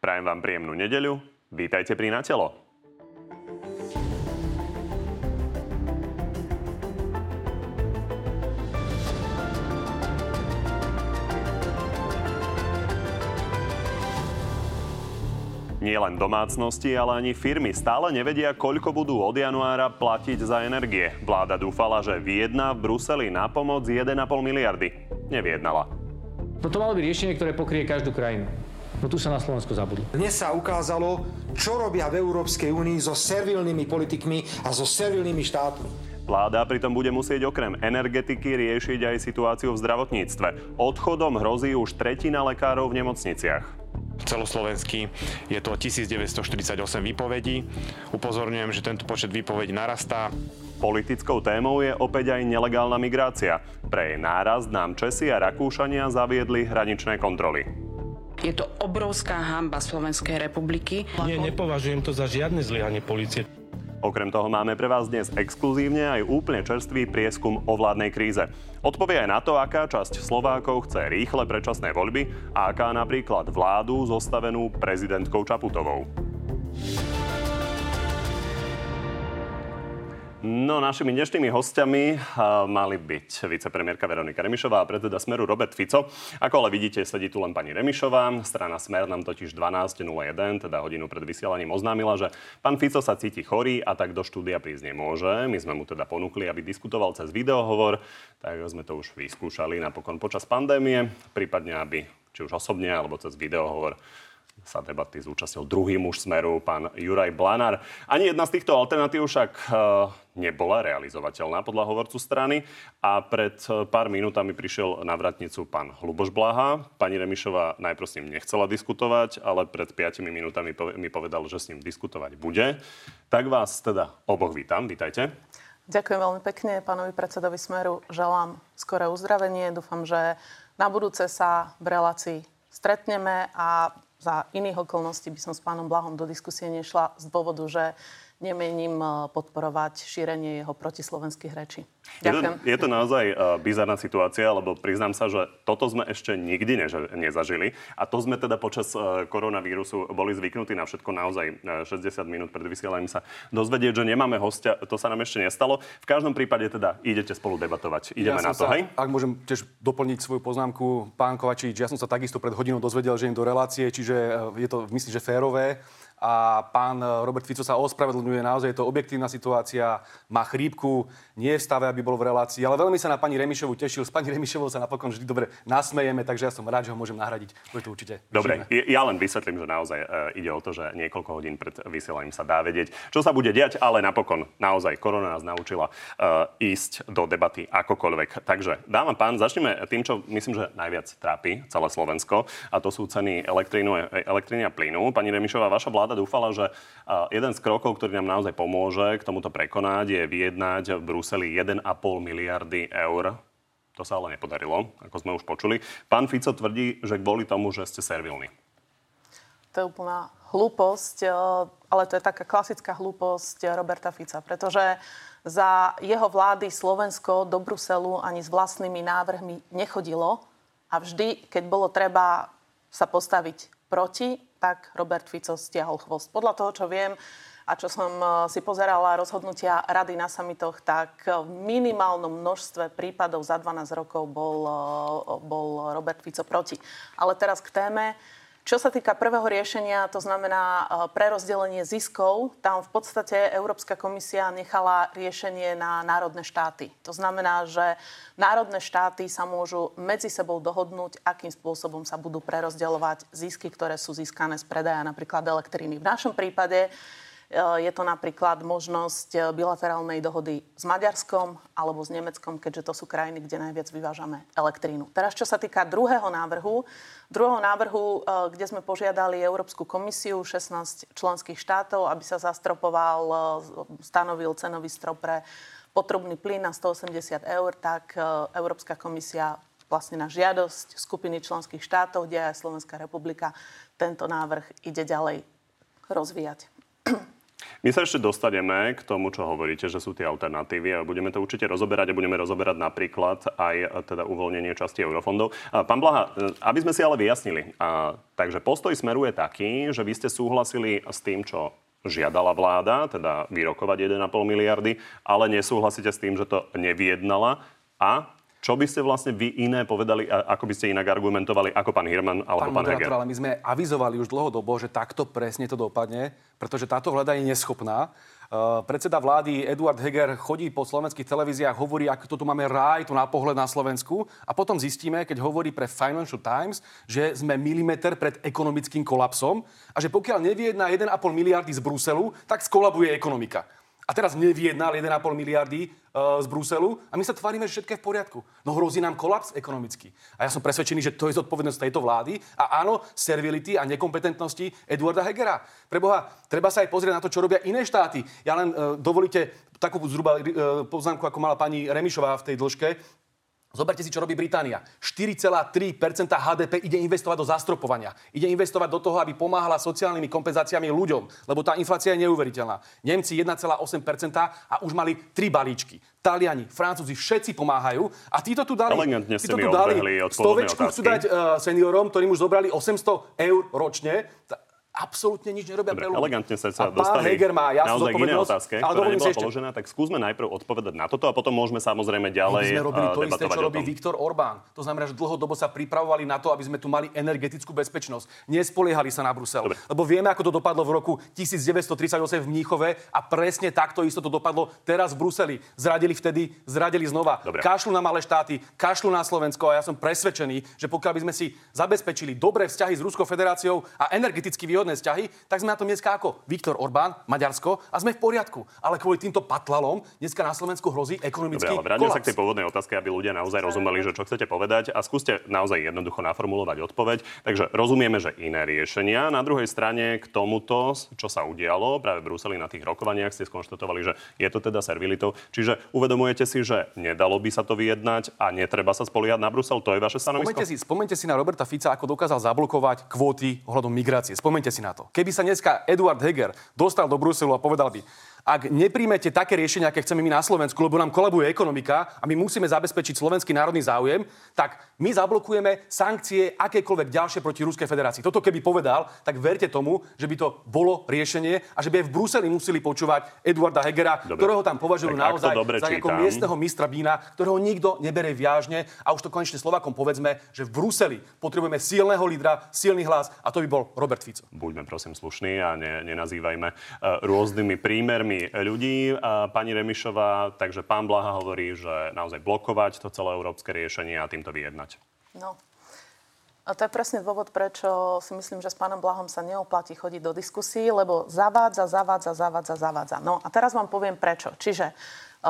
Prajem vám príjemnú nedeľu. Vítajte pri Na telo. Nie len domácnosti, ale ani firmy stále nevedia, koľko budú od januára platiť za energie. Vláda dúfala, že vyjedná v Bruseli na pomoc 1,5 miliardy. Nevyjednala. No to malo byť riešenie, ktoré pokrie každú krajinu. No tu sa na Slovensko zabudlo. Dnes sa ukázalo, čo robia v Európskej únii so servilnými politikmi a so servilnými štátmi. Vláda pritom bude musieť okrem energetiky riešiť aj situáciu v zdravotníctve. Odchodom hrozí už tretina lekárov v nemocniciach celoslovenský. Je to 1948 výpovedí. Upozorňujem, že tento počet výpovedí narastá. Politickou témou je opäť aj nelegálna migrácia. Pre jej nárast nám Česi a Rakúšania zaviedli hraničné kontroly. Je to obrovská hamba Slovenskej republiky. Nie, nepovažujem to za žiadne zlyhanie policie. Okrem toho máme pre vás dnes exkluzívne aj úplne čerstvý prieskum o vládnej kríze. Odpovie aj na to, aká časť Slovákov chce rýchle predčasné voľby a aká napríklad vládu zostavenú prezidentkou Čaputovou. No, našimi dnešnými hostiami mali byť vicepremiérka Veronika Remišová a predseda Smeru Robert Fico. Ako ale vidíte, sedí tu len pani Remišová. Strana Smer nám totiž 12.01, teda hodinu pred vysielaním, oznámila, že pán Fico sa cíti chorý a tak do štúdia prísť nemôže. My sme mu teda ponúkli, aby diskutoval cez videohovor, tak sme to už vyskúšali napokon počas pandémie, prípadne aby či už osobne alebo cez videohovor sa debaty zúčastnil druhý muž Smeru, pán Juraj Blanár. Ani jedna z týchto alternatív však e, nebola realizovateľná podľa hovorcu strany a pred e, pár minútami prišiel na vratnicu pán Hluboš Blaha. Pani Remišová najprv s ním nechcela diskutovať, ale pred 5 minútami mi povedal, že s ním diskutovať bude. Tak vás teda oboch vítam. Vítajte. Ďakujem veľmi pekne pánovi predsedovi Smeru. Želám skoré uzdravenie. Dúfam, že na budúce sa v relácii stretneme a za iných okolností by som s pánom Blahom do diskusie nešla z dôvodu, že nemením eh, podporovať šírenie jeho protislovenských rečí. Ďakujem. Je to, je to naozaj uh, bizarná situácia, lebo priznám sa, že toto sme ešte nikdy než, nezažili. A to sme teda počas uh, koronavírusu boli zvyknutí na všetko naozaj uh, 60 minút pred vysielaním sa dozvedieť, že nemáme hostia. To sa nám ešte nestalo. V každom prípade teda idete spolu debatovať. Ideme ja na to, sa, hej? Ak môžem tiež doplniť svoju poznámku, pán Kovačič, ja som sa takisto pred hodinou dozvedel, že im do relácie, čiže je to, myslím, že férové a pán Robert Fico sa ospravedlňuje, naozaj je to objektívna situácia, má chrípku, nie je v stave, aby bol v relácii, ale veľmi sa na pani Remišovu tešil. S pani Remišovou sa napokon vždy dobre nasmejeme, takže ja som rád, že ho môžem nahradiť. Bude to určite. Dobre, ja len vysvetlím, že naozaj uh, ide o to, že niekoľko hodín pred vysielaním sa dá vedieť, čo sa bude diať, ale napokon naozaj korona nás naučila uh, ísť do debaty akokoľvek. Takže, dáma pán, začneme tým, čo myslím, že najviac trápi celé Slovensko, a to sú ceny elektriny a plynu. Pani Remišová, vaša vláda dúfala, že jeden z krokov, ktorý nám naozaj pomôže k tomuto prekonať, je vyjednať v Bruseli Bruseli 1,5 miliardy eur. To sa ale nepodarilo, ako sme už počuli. Pán Fico tvrdí, že kvôli tomu, že ste servilní. To je úplná hlúposť, eh, ale to je taká klasická hlúposť Roberta Fica, pretože za jeho vlády Slovensko do Bruselu ani s vlastnými návrhmi nechodilo a vždy, keď bolo treba sa postaviť proti, tak Robert Fico stiahol chvost. Podľa toho, čo viem, a čo som e, si pozerala rozhodnutia rady na samitoch, tak v minimálnom množstve prípadov za 12 rokov bol, e, bol Robert Fico proti. Ale teraz k téme. Čo sa týka prvého riešenia, to znamená e, prerozdelenie ziskov, tam v podstate Európska komisia nechala riešenie na národné štáty. To znamená, že národné štáty sa môžu medzi sebou dohodnúť, akým spôsobom sa budú prerozdeľovať zisky, ktoré sú získané z predaja napríklad elektriny. V našom prípade je to napríklad možnosť eh, bilaterálnej dohody s Maďarskom alebo s Nemeckom, keďže to sú krajiny, kde najviac vyvážame elektrínu. Teraz, čo sa týka druhého návrhu, druhého návrhu, eh, kde sme požiadali Európsku komisiu 16 členských štátov, aby sa zastropoval, stanovil cenový strop pre potrubný plyn na 180 eur, tak Európska komisia vlastne na žiadosť skupiny členských štátov, kde aj Slovenská republika tento návrh ide ďalej rozvíjať. My sa ešte dostaneme k tomu, čo hovoríte, že sú tie alternatívy a budeme to určite rozoberať a budeme rozoberať napríklad aj e, teda uvoľnenie časti eurofondov. Pán Blaha, e, aby sme si ale vyjasnili, a, takže postoj Smeru je taký, že vy ste súhlasili s tým, čo žiadala vláda, teda vyrokovať 1,5 miliardy, ale nesúhlasíte s tým, že to nevyjednala a čo by ste vlastne vy iné povedali, ako by ste inak argumentovali ako pán Hirman alebo pán, pán Heger? ale my sme avizovali už dlhodobo, že takto presne to dopadne, pretože táto vláda je neschopná. Uh, predseda vlády Eduard Heger chodí po slovenských televíziách, hovorí, ako to tu máme ráj, tu na pohľad na Slovensku a potom zistíme, keď hovorí pre Financial Times, že sme milimeter pred ekonomickým kolapsom a že pokiaľ nevyjedná 1,5 miliardy z Bruselu, tak skolabuje ekonomika a teraz nevyjednal 1,5 miliardy uh, z Bruselu a my sa tvárime, že všetko je v poriadku. No hrozí nám kolaps ekonomický. A ja som presvedčený, že to je zodpovednosť tejto vlády a áno, servility a nekompetentnosti Eduarda Hegera. Preboha, treba sa aj pozrieť na to, čo robia iné štáty. Ja len uh, dovolíte takú zhruba uh, poznámku, ako mala pani Remišová v tej dĺžke. Zoberte si, čo robí Británia. 4,3% HDP ide investovať do zastropovania. Ide investovať do toho, aby pomáhala sociálnymi kompenzáciami ľuďom, lebo tá inflácia je neuveriteľná. Nemci 1,8% a už mali 3 balíčky. Taliani, Francúzi, všetci pomáhajú. A títo tu dali, títo tu dali stovečku, chcú dať uh, seniorom, ktorým už zobrali 800 eur ročne absolútne nič nerobia Dobre, pre ľudí. Elegantne sa, sa a pán Heger má jasnú naozaj iné otázke, ale ktorá nebola ešte... položená, tak skúsme najprv odpovedať na toto a potom môžeme samozrejme ďalej My sme robili to isté, čo robí Viktor Orbán. To znamená, že dlhodobo sa pripravovali na to, aby sme tu mali energetickú bezpečnosť. Nespoliehali sa na Brusel. Dobre. Lebo vieme, ako to dopadlo v roku 1938 v Mníchove a presne takto isto to dopadlo teraz v Bruseli. Zradili vtedy, zradili znova. Dobre. Kašľu na malé štáty, kašľu na Slovensko a ja som presvedčený, že pokiaľ by sme si zabezpečili dobré vzťahy s Ruskou federáciou a energeticky výhodné vzťahy, tak sme na tom dneska ako Viktor Orbán, Maďarsko a sme v poriadku. Ale kvôli týmto patlalom dneska na Slovensku hrozí ekonomický Dobre, ale vráťme sa k tej pôvodnej otázke, aby ľudia naozaj rozumeli, že čo chcete povedať a skúste naozaj jednoducho naformulovať odpoveď. Takže rozumieme, že iné riešenia. Na druhej strane k tomuto, čo sa udialo práve v Bruseli na tých rokovaniach, ste skonštatovali, že je to teda servilitou. Čiže uvedomujete si, že nedalo by sa to vyjednať a netreba sa spoliehať na Brusel. To je vaše stanovisko? Spomente si, spomente si na Roberta Fica, ako dokázal zablokovať kvóty ohľadom migrácie. Spomente si na to. Keby sa dneska Eduard Heger dostal do Bruselu a povedal by, ak nepríjmete také riešenia, aké chceme my na Slovensku, lebo nám kolabuje ekonomika a my musíme zabezpečiť slovenský národný záujem, tak my zablokujeme sankcie akékoľvek ďalšie proti Ruskej federácii. Toto keby povedal, tak verte tomu, že by to bolo riešenie a že by aj v Bruseli museli počúvať Eduarda Hegera, dobre. ktorého tam považujú tak naozaj za nejakého miestneho mistra vína, ktorého nikto nebere vážne. A už to konečne Slovakom povedzme, že v Bruseli potrebujeme silného lídra, silný hlas a to by bol Robert Fico. Buďme prosím slušní a ne, nenazývajme uh, rôznymi prímermi ľudí, pani Remišová, takže pán Blaha hovorí, že naozaj blokovať to celé európske riešenie a týmto vyjednať. No, a to je presne dôvod, prečo si myslím, že s pánom Blahom sa neoplatí chodiť do diskusí, lebo zavádza, zavádza, zavádza, zavádza. No a teraz vám poviem prečo. Čiže e,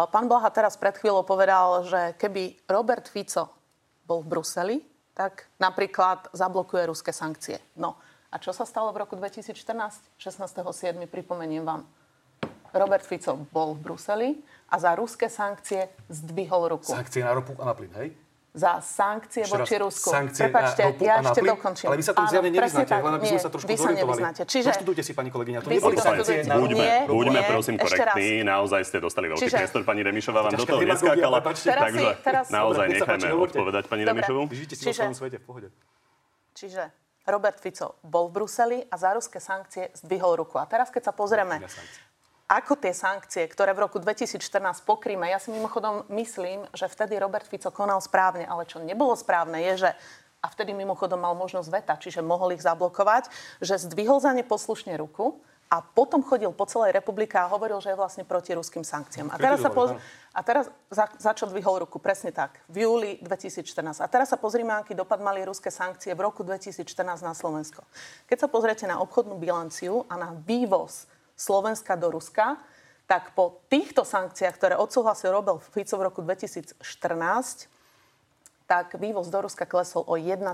pán Blaha teraz pred chvíľou povedal, že keby Robert Fico bol v Bruseli, tak napríklad zablokuje ruské sankcie. No a čo sa stalo v roku 2014? 16.7. pripomeniem vám. Robert Fico bol v Bruseli a za ruské sankcie zdvihol ruku. Sankcie na ropu a na plyn, hej? za sankcie Ešte voči Rusku. Sankcie Prepačte, na ropu ja a na ešte plyn? dokončím. Ale vy sa tu zjavne nevyznáte, len aby sme sa trošku vy sa nevyznáte. Čiže... Doštudujte si, pani kolegyňa, to neboli sankcie na Buďme, buďme prosím korektní, naozaj ste dostali veľký Čiže... priestor, pani Remišová vám do toho neskákala. Takže naozaj nechajme odpovedať pani Remišovu. Žite si vo svojom svete, v pohode. Čiže Robert Fico bol v Bruseli a za ruské sankcie zdvihol ruku. A teraz, keď sa pozrieme ako tie sankcie, ktoré v roku 2014 pokrýme. Ja si mimochodom myslím, že vtedy Robert Fico konal správne, ale čo nebolo správne je, že a vtedy mimochodom mal možnosť veta, čiže mohol ich zablokovať, že zdvihol za ne poslušne ruku a potom chodil po celej republike a hovoril, že je vlastne proti ruským sankciám. A teraz, sa poz... a teraz za, za čo dvihol ruku? Presne tak. V júli 2014. A teraz sa pozrime, aký dopad mali ruské sankcie v roku 2014 na Slovensko. Keď sa pozriete na obchodnú bilanciu a na vývoz Slovenska do Ruska, tak po týchto sankciách, ktoré odsúhlasil Robert Fico v roku 2014, tak vývoz do Ruska klesol o 1,4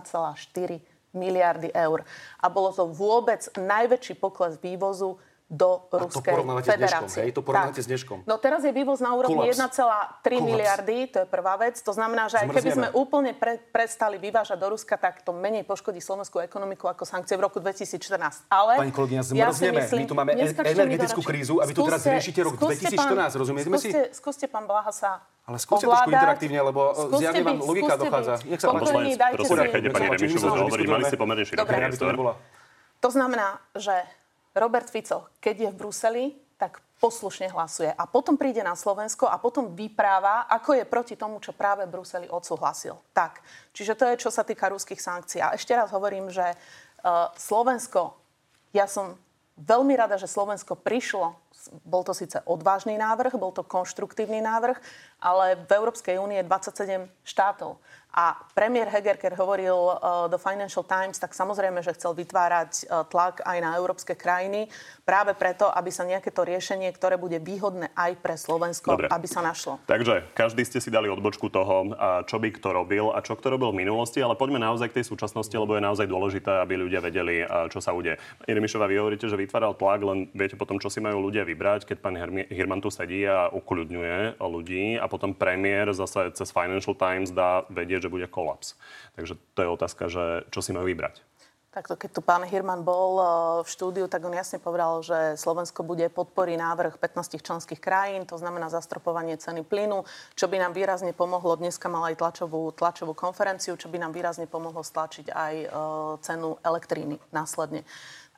miliardy eur. A bolo to vôbec najväčší pokles vývozu do A to Ruskej s dneškom, federácie. hej? To porovnávate Tak. s dneškom. No teraz je vývoz na úrovni Kolaps. 1,3 Kolaps. miliardy, to je prvá vec. To znamená, že aj keby sme úplne pre, prestali vyvážať do Ruska, tak to menej poškodí slovenskú ekonomiku ako sankcie v roku 2014. Ale Pani kolegyňa, ja si zmrzneme. myslím, My tu máme e- energetickú krízu a vy tu teraz riešite rok skúste 2014, rozumieme si? skúste, Skúste, pán Blaha, sa Ale skúste trošku ovládať. interaktívne, lebo, zjavne vám logika dochádza. Nech sa Pán páči. prosím, si- nechajte pani Remišovu myslím, že dohovoriť. Mali ste pomerne široký priestor. To znamená, že Robert Fico, keď je v Bruseli, tak poslušne hlasuje. A potom príde na Slovensko a potom vypráva, ako je proti tomu, čo práve Bruseli odsúhlasil. Tak, čiže to je, čo sa týka ruských sankcií. A ešte raz hovorím, že uh, Slovensko, ja som veľmi rada, že Slovensko prišlo. Bol to síce odvážny návrh, bol to konštruktívny návrh, ale v Európskej únie je 27 štátov. A premiér Heger, keď hovoril uh, do Financial Times, tak samozrejme, že chcel vytvárať uh, tlak aj na európske krajiny, práve preto, aby sa nejaké to riešenie, ktoré bude výhodné aj pre Slovensko, Dobre. aby sa našlo. Takže každý ste si dali odbočku toho, čo by kto robil a čo kto robil v minulosti, ale poďme naozaj k tej súčasnosti, lebo je naozaj dôležité, aby ľudia vedeli, a čo sa udeje. Pani Remišová, vy hovoríte, že vytváral tlak, len viete potom, čo si majú ľudia vybrať, keď pán Hirman tu sedí a ukľudňuje ľudí a potom premiér zase cez Financial Times dá vedieť, že bude kolaps. Takže to je otázka, že čo si majú vybrať. Takto, keď tu pán Hirman bol eh, v štúdiu, tak on jasne povedal, že Slovensko bude podporí návrh 15 členských krajín, to znamená zastropovanie ceny plynu, čo by nám výrazne pomohlo. Dneska mal aj tlačovú, tlačovú konferenciu, čo by nám výrazne pomohlo stlačiť aj eh, cenu elektríny následne.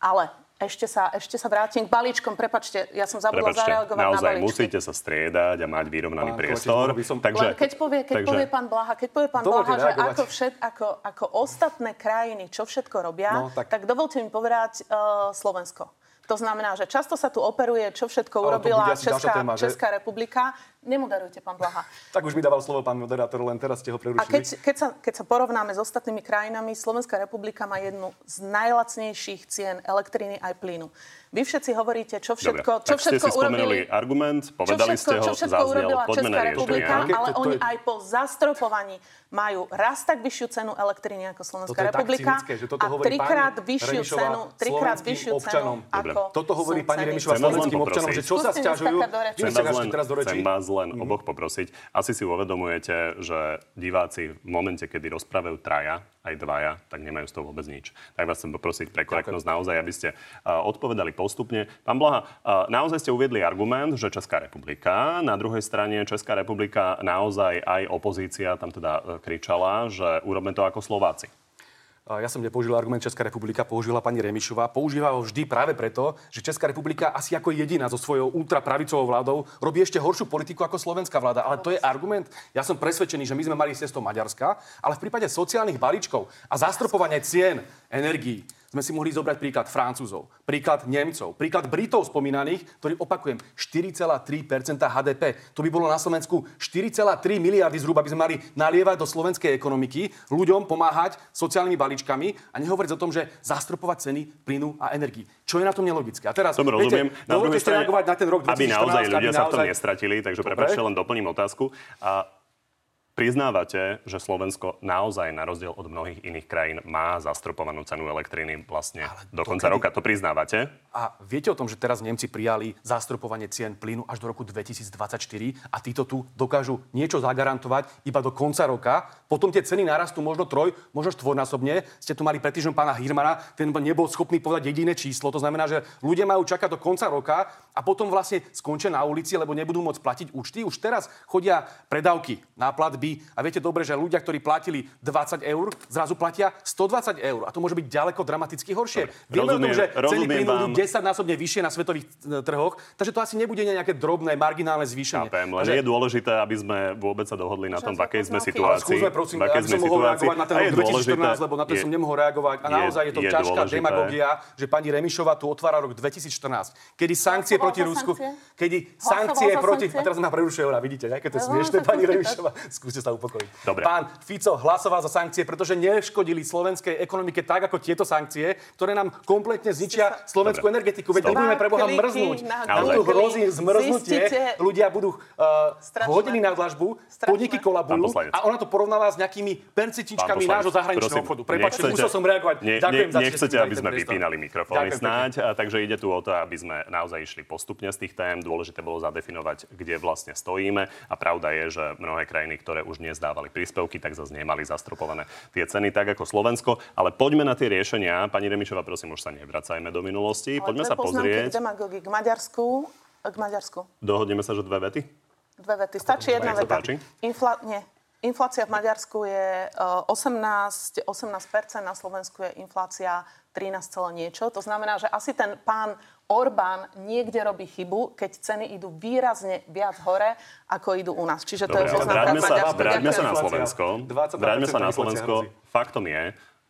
Ale ešte sa, ešte sa vrátim k balíčkom. Prepačte, ja som zabudla Prepačte, zareagovať na naozaj balíčky. musíte sa striedať a mať vyrovnaný Pán priestor. By som- Takže, Len keď povie, keď takže, povie pán Blaha, keď povie pán Dovolte Blaha, že ako, všet, ako, ako ostatné krajiny, čo všetko robia, No, tak... tak- dovolte mi povedať uh, Slovensko. To znamená, že často sa tu operuje, čo všetko urobila Česká, téma, že? Česká republika. Nemoderujte, pán Blaha. Tak už mi dával slovo pán moderátor, len teraz ste ho A prerušili. keď, keď, sa, keď sa porovnáme s ostatnými krajinami, Slovenská republika má jednu z najlacnejších cien elektriny aj plynu. Vy všetci hovoríte, čo Dobre, všetko, čo tak ste všetko si spomenuli urobili argument, čo povedali všetko, ste ho, čo všetko urobila Česká republika, Aké- ale oni aj po zastropovaní majú raz tak vyššiu cenu elektriny ako Slovenská republika cynické, že toto a trikrát vyššiu cenu, trikrát vyššiu cenu. Dobre. ako Toto hovorí pani. Remišová slovenským občanom, že čo sa stiažujú. Chcem ste vás, len, teraz do rečí. chcem vás len oboch poprosiť. Asi si uvedomujete, že diváci v momente, kedy rozprávajú traja, aj dvaja, tak nemajú z toho vôbec nič. Tak vás chcem poprosiť pre korektnosť naozaj, aby ste uh, odpovedali postupne. Pán Blaha, naozaj ste uviedli argument, že Česká republika, na druhej strane Česká republika naozaj aj opozícia tam teda uh, kričala, že urobme to ako Slováci. Ja som nepoužil argument Česká republika, použila pani Remišová. Používa ho vždy práve preto, že Česká republika asi ako jediná so svojou ultrapravicovou vládou robí ešte horšiu politiku ako slovenská vláda. Ale to je argument. Ja som presvedčený, že my sme mali cestou Maďarska, ale v prípade sociálnych balíčkov a zastropovania cien energií sme si mohli zobrať príklad Francúzov, príklad Nemcov, príklad Britov spomínaných, ktorí opakujem 4,3% HDP. To by bolo na Slovensku 4,3 miliardy zhruba by sme mali nalievať do slovenskej ekonomiky, ľuďom pomáhať sociálnymi balíčkami a nehovoriť o tom, že zastropovať ceny plynu a energii. Čo je na tom nelogické? A teraz, Tomu rozumiem. viete, Na druhej strane, na ten rok 2014, aby naozaj ľudia aby sa v tom naozaj- nestratili, takže Dobre. prepáčte, len doplním otázku. A priznávate, že Slovensko naozaj na rozdiel od mnohých iných krajín má zastropovanú cenu elektriny vlastne do konca dokedy? roka. To priznávate? A viete o tom, že teraz Nemci prijali zastropovanie cien plynu až do roku 2024 a títo tu dokážu niečo zagarantovať iba do konca roka. Potom tie ceny narastú možno troj, možno štvornásobne. Ste tu mali pred týždňom pána Hirmana, ten nebol schopný povedať jediné číslo. To znamená, že ľudia majú čakať do konca roka a potom vlastne skončia na ulici, lebo nebudú môcť platiť účty. Už teraz chodia predávky na platby a viete dobre, že ľudia, ktorí platili 20 eur, zrazu platia 120 eur. A to môže byť ďaleko dramaticky horšie. Vieme o tom, že ceny vám. 10 násobne vyššie na svetových e, trhoch, takže to asi nebude nejaké drobné, marginálne zvýšenie. Chápem, len je dôležité, aby sme vôbec sa dohodli na tom, v akej sme situácii. skúsme, prosím, aby sme som mohol reagovať na ten rok je dôležité- 2014, lebo na to som nemohol reagovať. A naozaj je to ťažká demagogia, že pani Remišová tu otvára rok 2014, kedy sankcie proti Rusku, kedy sankcie proti... A teraz ma prerušuje ona, vidíte, aké to je smiešne, pani Remišová. Skúste sa upokojiť. Dobre. Pán Fico hlasoval za sankcie, pretože neškodili slovenskej ekonomike tak, ako tieto sankcie, ktoré nám kompletne zničia slovenskú slovenskú energetiku. Veď Dva budeme pre Boha mrznúť. na Nám hrozí zmrznutie. Zistíte- Ľudia budú uh, Strašné. hodení na dlažbu, podniky kolabujú a ona to porovnáva s nejakými percentičkami nášho zahraničného prosím, obchodu. Prepačte, musel som reagovať. Nie, Ďakujem nie, za nechcete, aby sme vypínali mikrofóny snáď, takže ide tu o to, aby sme naozaj išli postupne z tých tém. Dôležité bolo zadefinovať, kde vlastne stojíme. A pravda je, že mnohé krajiny, ktoré už dnes dávali príspevky, tak zase nemali zastropované tie ceny tak ako Slovensko. Ale poďme na tie riešenia. Pani Remišová, prosím, už sa nevracajme do minulosti. Poďme sa pozrieť. K demagógii, k Maďarsku. K Maďarsku. Dohodneme sa, že dve vety? Dve vety. Stačí jedna veta. Infla- nie. Inflácia v Maďarsku je uh, 18, 18%, na Slovensku je inflácia 13, celé niečo. To znamená, že asi ten pán Orbán niekde robí chybu, keď ceny idú výrazne viac hore, ako idú u nás. Čiže to Dobre, je ale poznámka vráťme sa, vráťme sa na. Slovensko. 22% Vráťme sa na Slovensko. Faktom je,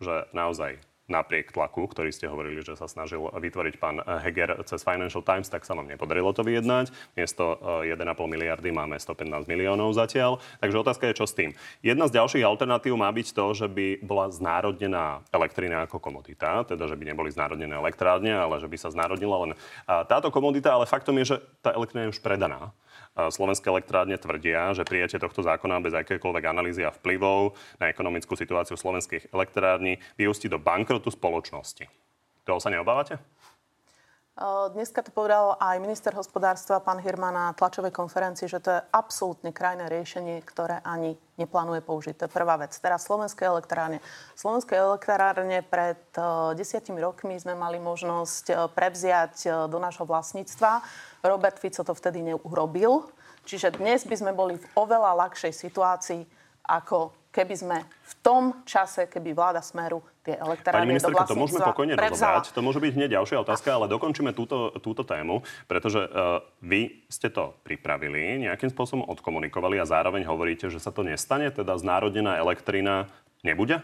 že naozaj napriek tlaku, ktorý ste hovorili, že sa snažil vytvoriť pán Heger cez Financial Times, tak sa vám nepodarilo to vyjednať. Miesto eh, 1,5 miliardy máme 115 miliónov zatiaľ. Takže otázka je, čo s tým. Jedna z ďalších alternatív má byť to, že by bola znárodnená elektrina ako komodita, teda že by neboli znárodnené elektrárne, ale že by sa znárodnila len a táto komodita, ale faktom je, že tá elektrina je už predaná. Slovenské elektrárne tvrdia, že prijatie tohto zákona bez akékoľvek analýzy a vplyvov na ekonomickú situáciu slovenských elektrární vyústi do bankrotu spoločnosti. Toho sa neobávate? Uh, Dneska to povedal aj minister hospodárstva, pán Hirman, na tlačovej konferencii, že to je absolútne krajné riešenie, ktoré ani neplánuje použiť. To je prvá vec. Teraz slovenské elektrárne. Slovenské elektrárne pred uh, desiatimi rokmi sme mali možnosť uh, prevziať do nášho vlastníctva. Robert Fico to vtedy neurobil. Čiže dnes by sme boli v oveľa ľahšej situácii, ako keby sme v tom čase, keby vláda Smeru tie Pani elektrárne do ministerka, to môžeme pokojne prevzala. rozobrať. To môže byť hneď ďalšia otázka, ale dokončíme túto, túto tému, pretože uh, vy ste to pripravili, nejakým spôsobom odkomunikovali a zároveň hovoríte, že sa to nestane, teda znárodnená elektrina nebude?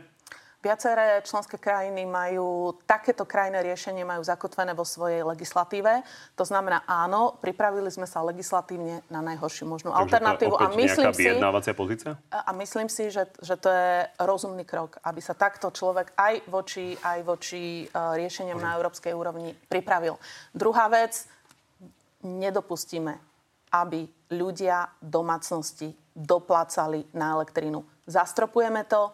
Viaceré členské krajiny majú takéto krajné riešenie majú zakotvené vo svojej legislatíve. To znamená, áno, pripravili sme sa legislatívne na najhoršiu možnú alternatívu. Takže to A myslím si, pozícia? a myslím si, že, že to je rozumný krok, aby sa takto človek aj voči, aj voči uh, riešeniam na európskej úrovni pripravil. Druhá vec, nedopustíme, aby ľudia domácnosti doplácali na elektrínu. Zastropujeme to,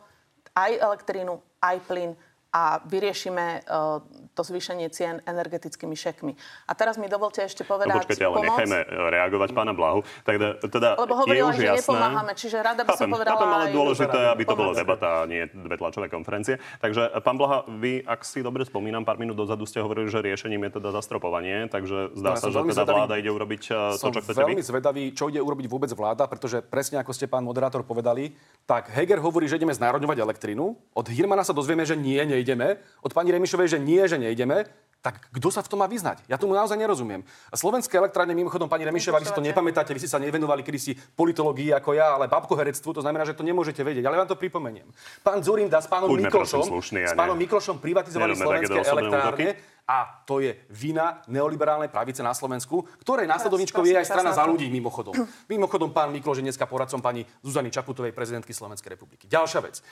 aj elektrínu, aj plyn a vyriešime uh, to zvýšenie cien energetickými šekmi. A teraz mi dovolte ešte No povedať počkajte, ale pomoc. nechajme reagovať pána Blahu. Tak teda Lebo je hovorila, už že jasné... nepomáhame, čiže rada by som povedala chápem, ale aj- dôležité, aby to bola Pomoc. debata a nie dve tlačové konferencie. Takže, pán Blaha, vy, ak si dobre spomínam, pár minút dozadu ste hovorili, že riešením je teda zastropovanie, takže zdá No, sa, že teda zvedavý. vláda ide urobiť eh, to, čo chcete vy. veľmi zvedavý, čo ide urobiť vôbec vláda, pretože presne ako ste, pán moderátor, povedali, tak Heger hovorí, že ideme znárodňovať elektrínu. Od Hirmana sa dozvieme, že nie, nejdeme. Od pani Remišovej, že nie, že nejdeme. Tak kto sa v tom má vyznať? Ja tomu naozaj nerozumiem. A slovenské elektrárne, mimochodom, pani Remišová, vy si to nepamätáte, vy ste sa nevenovali kedysi politológii ako ja, ale babkoherectvu, to znamená, že to nemôžete vedieť. Ale vám to pripomeniem. Pán Zurinda s pánom Buďme, Miklošom, a s pánom Miklošom privatizovali slovenské elektrárne. útoky. A to je vina neoliberálnej pravice na Slovensku, ktorej následovničkou je aj strana na za ľudí, mimochodom. Mimochodom, pán Mikloš je dneska poradcom pani Zuzany Čaputovej, prezidentky Slovenskej republiky. Ďalšia vec.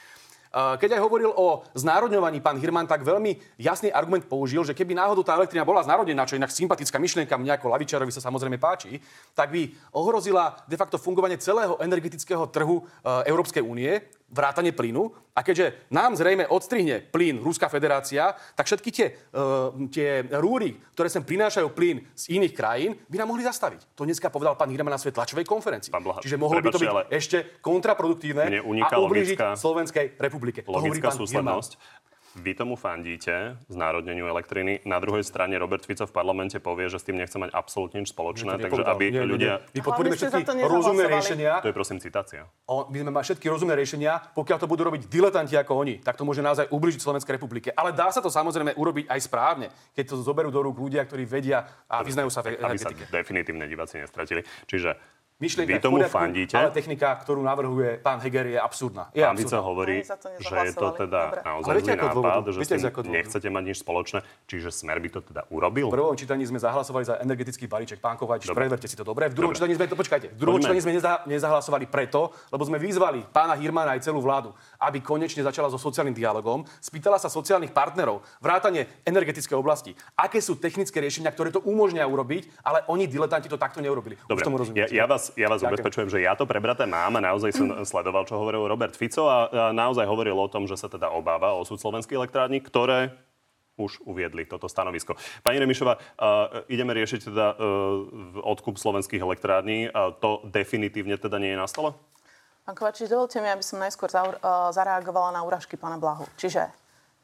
Keď aj hovoril o znárodňovaní pán Hirman, tak veľmi jasný argument použil, že keby náhodou tá elektrina bola znárodnená, čo inak sympatická myšlienka mne ako lavičarovi sa samozrejme páči, tak by ohrozila de facto fungovanie celého energetického trhu uh, Európskej únie, vrátane plynu. A keďže nám zrejme odstrihne plyn Ruská federácia, tak všetky tie, uh, tie rúry, ktoré sem prinášajú plyn z iných krajín, by nám mohli zastaviť. To dneska povedal pán Hirman na svojej tlačovej konferencii. Pán Blaha, Čiže mohlo by to byť ale- ešte kontraproduktívne a ublížiť logická- Slovenskej republike. Logická súslednosť. Vy tomu fandíte, znárodneniu elektriny. Na druhej strane Robert Fico v parlamente povie, že s tým nechce mať absolútne nič spoločné, To takže aby Nie, nie, nie. ľudia... My podporíme všetky rozumné riešenia. To je prosím citácia. O, my sme mali všetky rozumné riešenia, pokiaľ to budú robiť diletanti ako oni, tak to môže naozaj ubližiť Slovenskej republike. Ale dá sa to samozrejme urobiť aj správne, keď to zoberú do rúk ľudia, ktorí vedia a vyznajú sa v aby sa energetike. definitívne diváci nestratili. Čiže Myšlienka Vy tomu poriadku, fandíte? Ale technika, ktorú navrhuje pán Heger, je absurdná. Je Pán absurdná. hovorí, že je to teda Dobre. naozaj zlý ako dôvodu? nápad, že Viete, nechcete mať nič spoločné, čiže Smer by to teda urobil? V prvom čítaní sme zahlasovali za energetický balíček. Pán Kovač, preverte si to dobre. V druhom Dobre. čítaní sme, to počkajte, v druhom Poďme. čítaní sme neza, nezahlasovali preto, lebo sme vyzvali pána Hirmana aj celú vládu, aby konečne začala so sociálnym dialogom. Spýtala sa sociálnych partnerov, vrátane energetickej oblasti, aké sú technické riešenia, ktoré to umožnia urobiť, ale oni diletanti to takto neurobili. Dobre, Už tomu ja, rozumiete. ja vás, ja vás Ďakujem. ubezpečujem, že ja to prebraté mám a naozaj som sledoval, čo hovoril Robert Fico a, a naozaj hovoril o tom, že sa teda obáva o súd slovenských elektrární, ktoré už uviedli toto stanovisko. Pani Remišová, uh, ideme riešiť teda uh, odkup slovenských elektrární. Uh, to definitívne teda nie je na stole? Pán Kovačič, dovolte mi, aby som najskôr uh, zareagovala na úražky pána Blahu. Čiže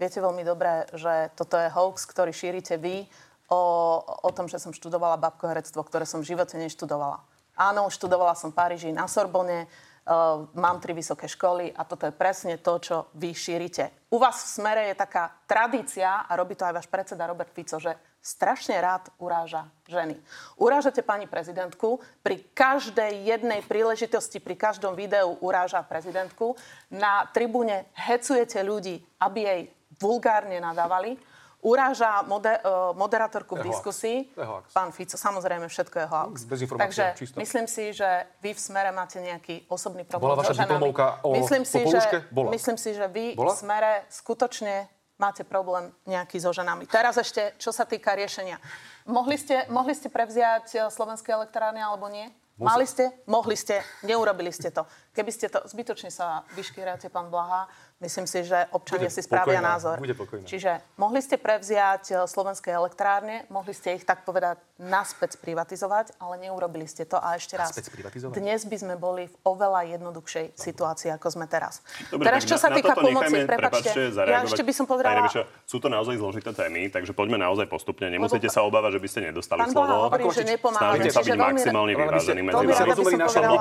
viete veľmi dobre, že toto je hoax, ktorý šírite vy o, o tom, že som študovala babkoherectvo, ktoré som v živote neštudovala. Áno, študovala som v Paríži na Sorbonne, uh, mám tri vysoké školy a toto je presne to, čo vy šírite. U vás v Smere je taká tradícia, a robí to aj váš predseda Robert Fico, že strašne rád uráža ženy. Urážate pani prezidentku, pri každej jednej príležitosti, pri každom videu uráža prezidentku. Na tribúne hecujete ľudí, aby jej vulgárne nadávali. Uráža mode, uh, moderátorku v diskusii. Pán Fico, samozrejme, všetko je hoax. Takže čisto. myslím si, že vy v Smere máte nejaký osobný problém Bola vaša so ženami. o myslím si, že, Bola. myslím si, že vy Bola? v Smere skutočne máte problém nejaký so ženami. Teraz ešte, čo sa týka riešenia. Mohli ste, mohli ste prevziať eh, slovenské elektrárne alebo nie? Mali ste? Mohli ste? Neurobili ste to. Keby ste to... Zbytočne sa vyškýrate, pán Blaha. Myslím si, že občania Bude si spravia pokojná, názor. bude pokojná. Čiže mohli ste prevziať e, slovenské elektrárne, mohli ste ich tak povedať naspäť privatizovať, ale neurobili ste to. A ešte raz, dnes by sme boli v oveľa jednoduchšej situácii, ako sme teraz. Dobre, teraz, čo na- sa na týka toto pomoci, prepačte, ja ešte by som povedala... Remišová, sú to naozaj zložité témy, takže poďme naozaj postupne. Nemusíte sa obávať, že by ste nedostali Pán slovo. Hovorí, že. Snažím sa byť maximálne vyvážený medzi vami.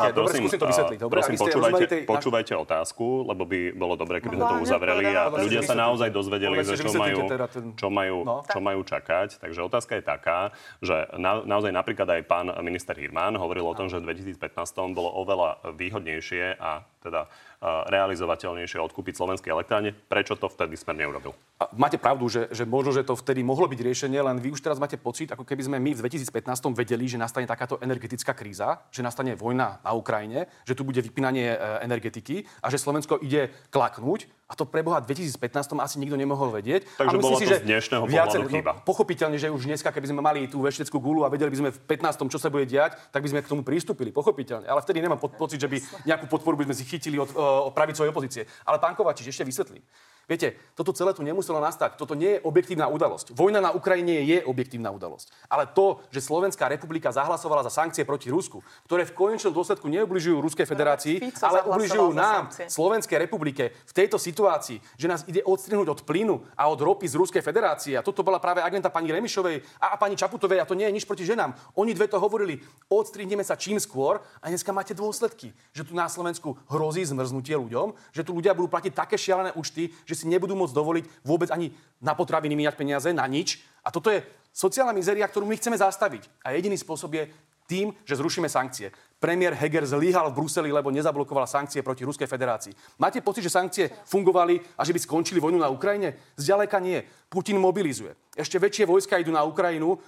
Dobre, Prosím, skúsim to vysvetliť. Počúvajte otázku, lebo by bolo dobre, keby sme to uzavreli a ľudia sa naozaj dozvedeli, že čo majú, teda čo majú, No. čo majú čakať. Takže otázka je taká, že na, naozaj napríklad aj pán minister Hirman hovoril o tom, že v 2015 bolo oveľa výhodnejšie a teda realizovateľnejšie odkúpiť slovenské elektrárne. Prečo to vtedy Smer neurobil? A máte pravdu, že, že možno, že to vtedy mohlo byť riešenie, len vy už teraz máte pocit, ako keby sme my v 2015 vedeli, že nastane takáto energetická kríza, že nastane vojna na Ukrajine, že tu bude vypínanie e, energetiky a že Slovensko ide klaknúť. A to preboha v 2015 asi nikto nemohol vedieť. Takže a myslím bola si, to že z dnešného viacer- pohľadu chyba. No, pochopiteľne, že už dneska, keby sme mali tú vešteckú gulu a vedeli by sme v 15. čo sa bude diať, tak by sme k tomu pristúpili, pochopiteľne. Ale vtedy nemám po- pocit, že by nejakú podporu by sme si chytili od, od pravicovej opozície. Ale pán Kovačič, ešte vysvetlím. Viete, toto celé tu nemuselo nastať. Toto nie je objektívna udalosť. Vojna na Ukrajine je objektívna udalosť. Ale to, že Slovenská republika zahlasovala za sankcie proti Rusku, ktoré v konečnom dôsledku neubližujú Ruskej federácii, ale ubližujú nám. Slovenskej republike, v tejto situácii, že nás ide odstrihnúť od plynu a od ropy z Ruskej federácie. A toto bola práve agenta pani Remišovej a, a pani Čaputovej a to nie je nič proti ženám. Oni dve to hovorili, odstrihneme sa čím skôr a dneska máte dôsledky, že tu na Slovensku hrozí zmrznutie ľuďom, že tu ľudia budú platiť také šialené účty, že si nebudú môcť dovoliť vôbec ani na potraviny míňať peniaze, na nič. A toto je sociálna mizéria, ktorú my chceme zastaviť. A jediný spôsob je tým, že zrušíme sankcie. Premiér Heger zlyhal v Bruseli, lebo nezablokoval sankcie proti Ruskej federácii. Máte pocit, že sankcie fungovali a že by skončili vojnu na Ukrajine? Zďaleka nie. Putin mobilizuje. Ešte väčšie vojska idú na Ukrajinu uh,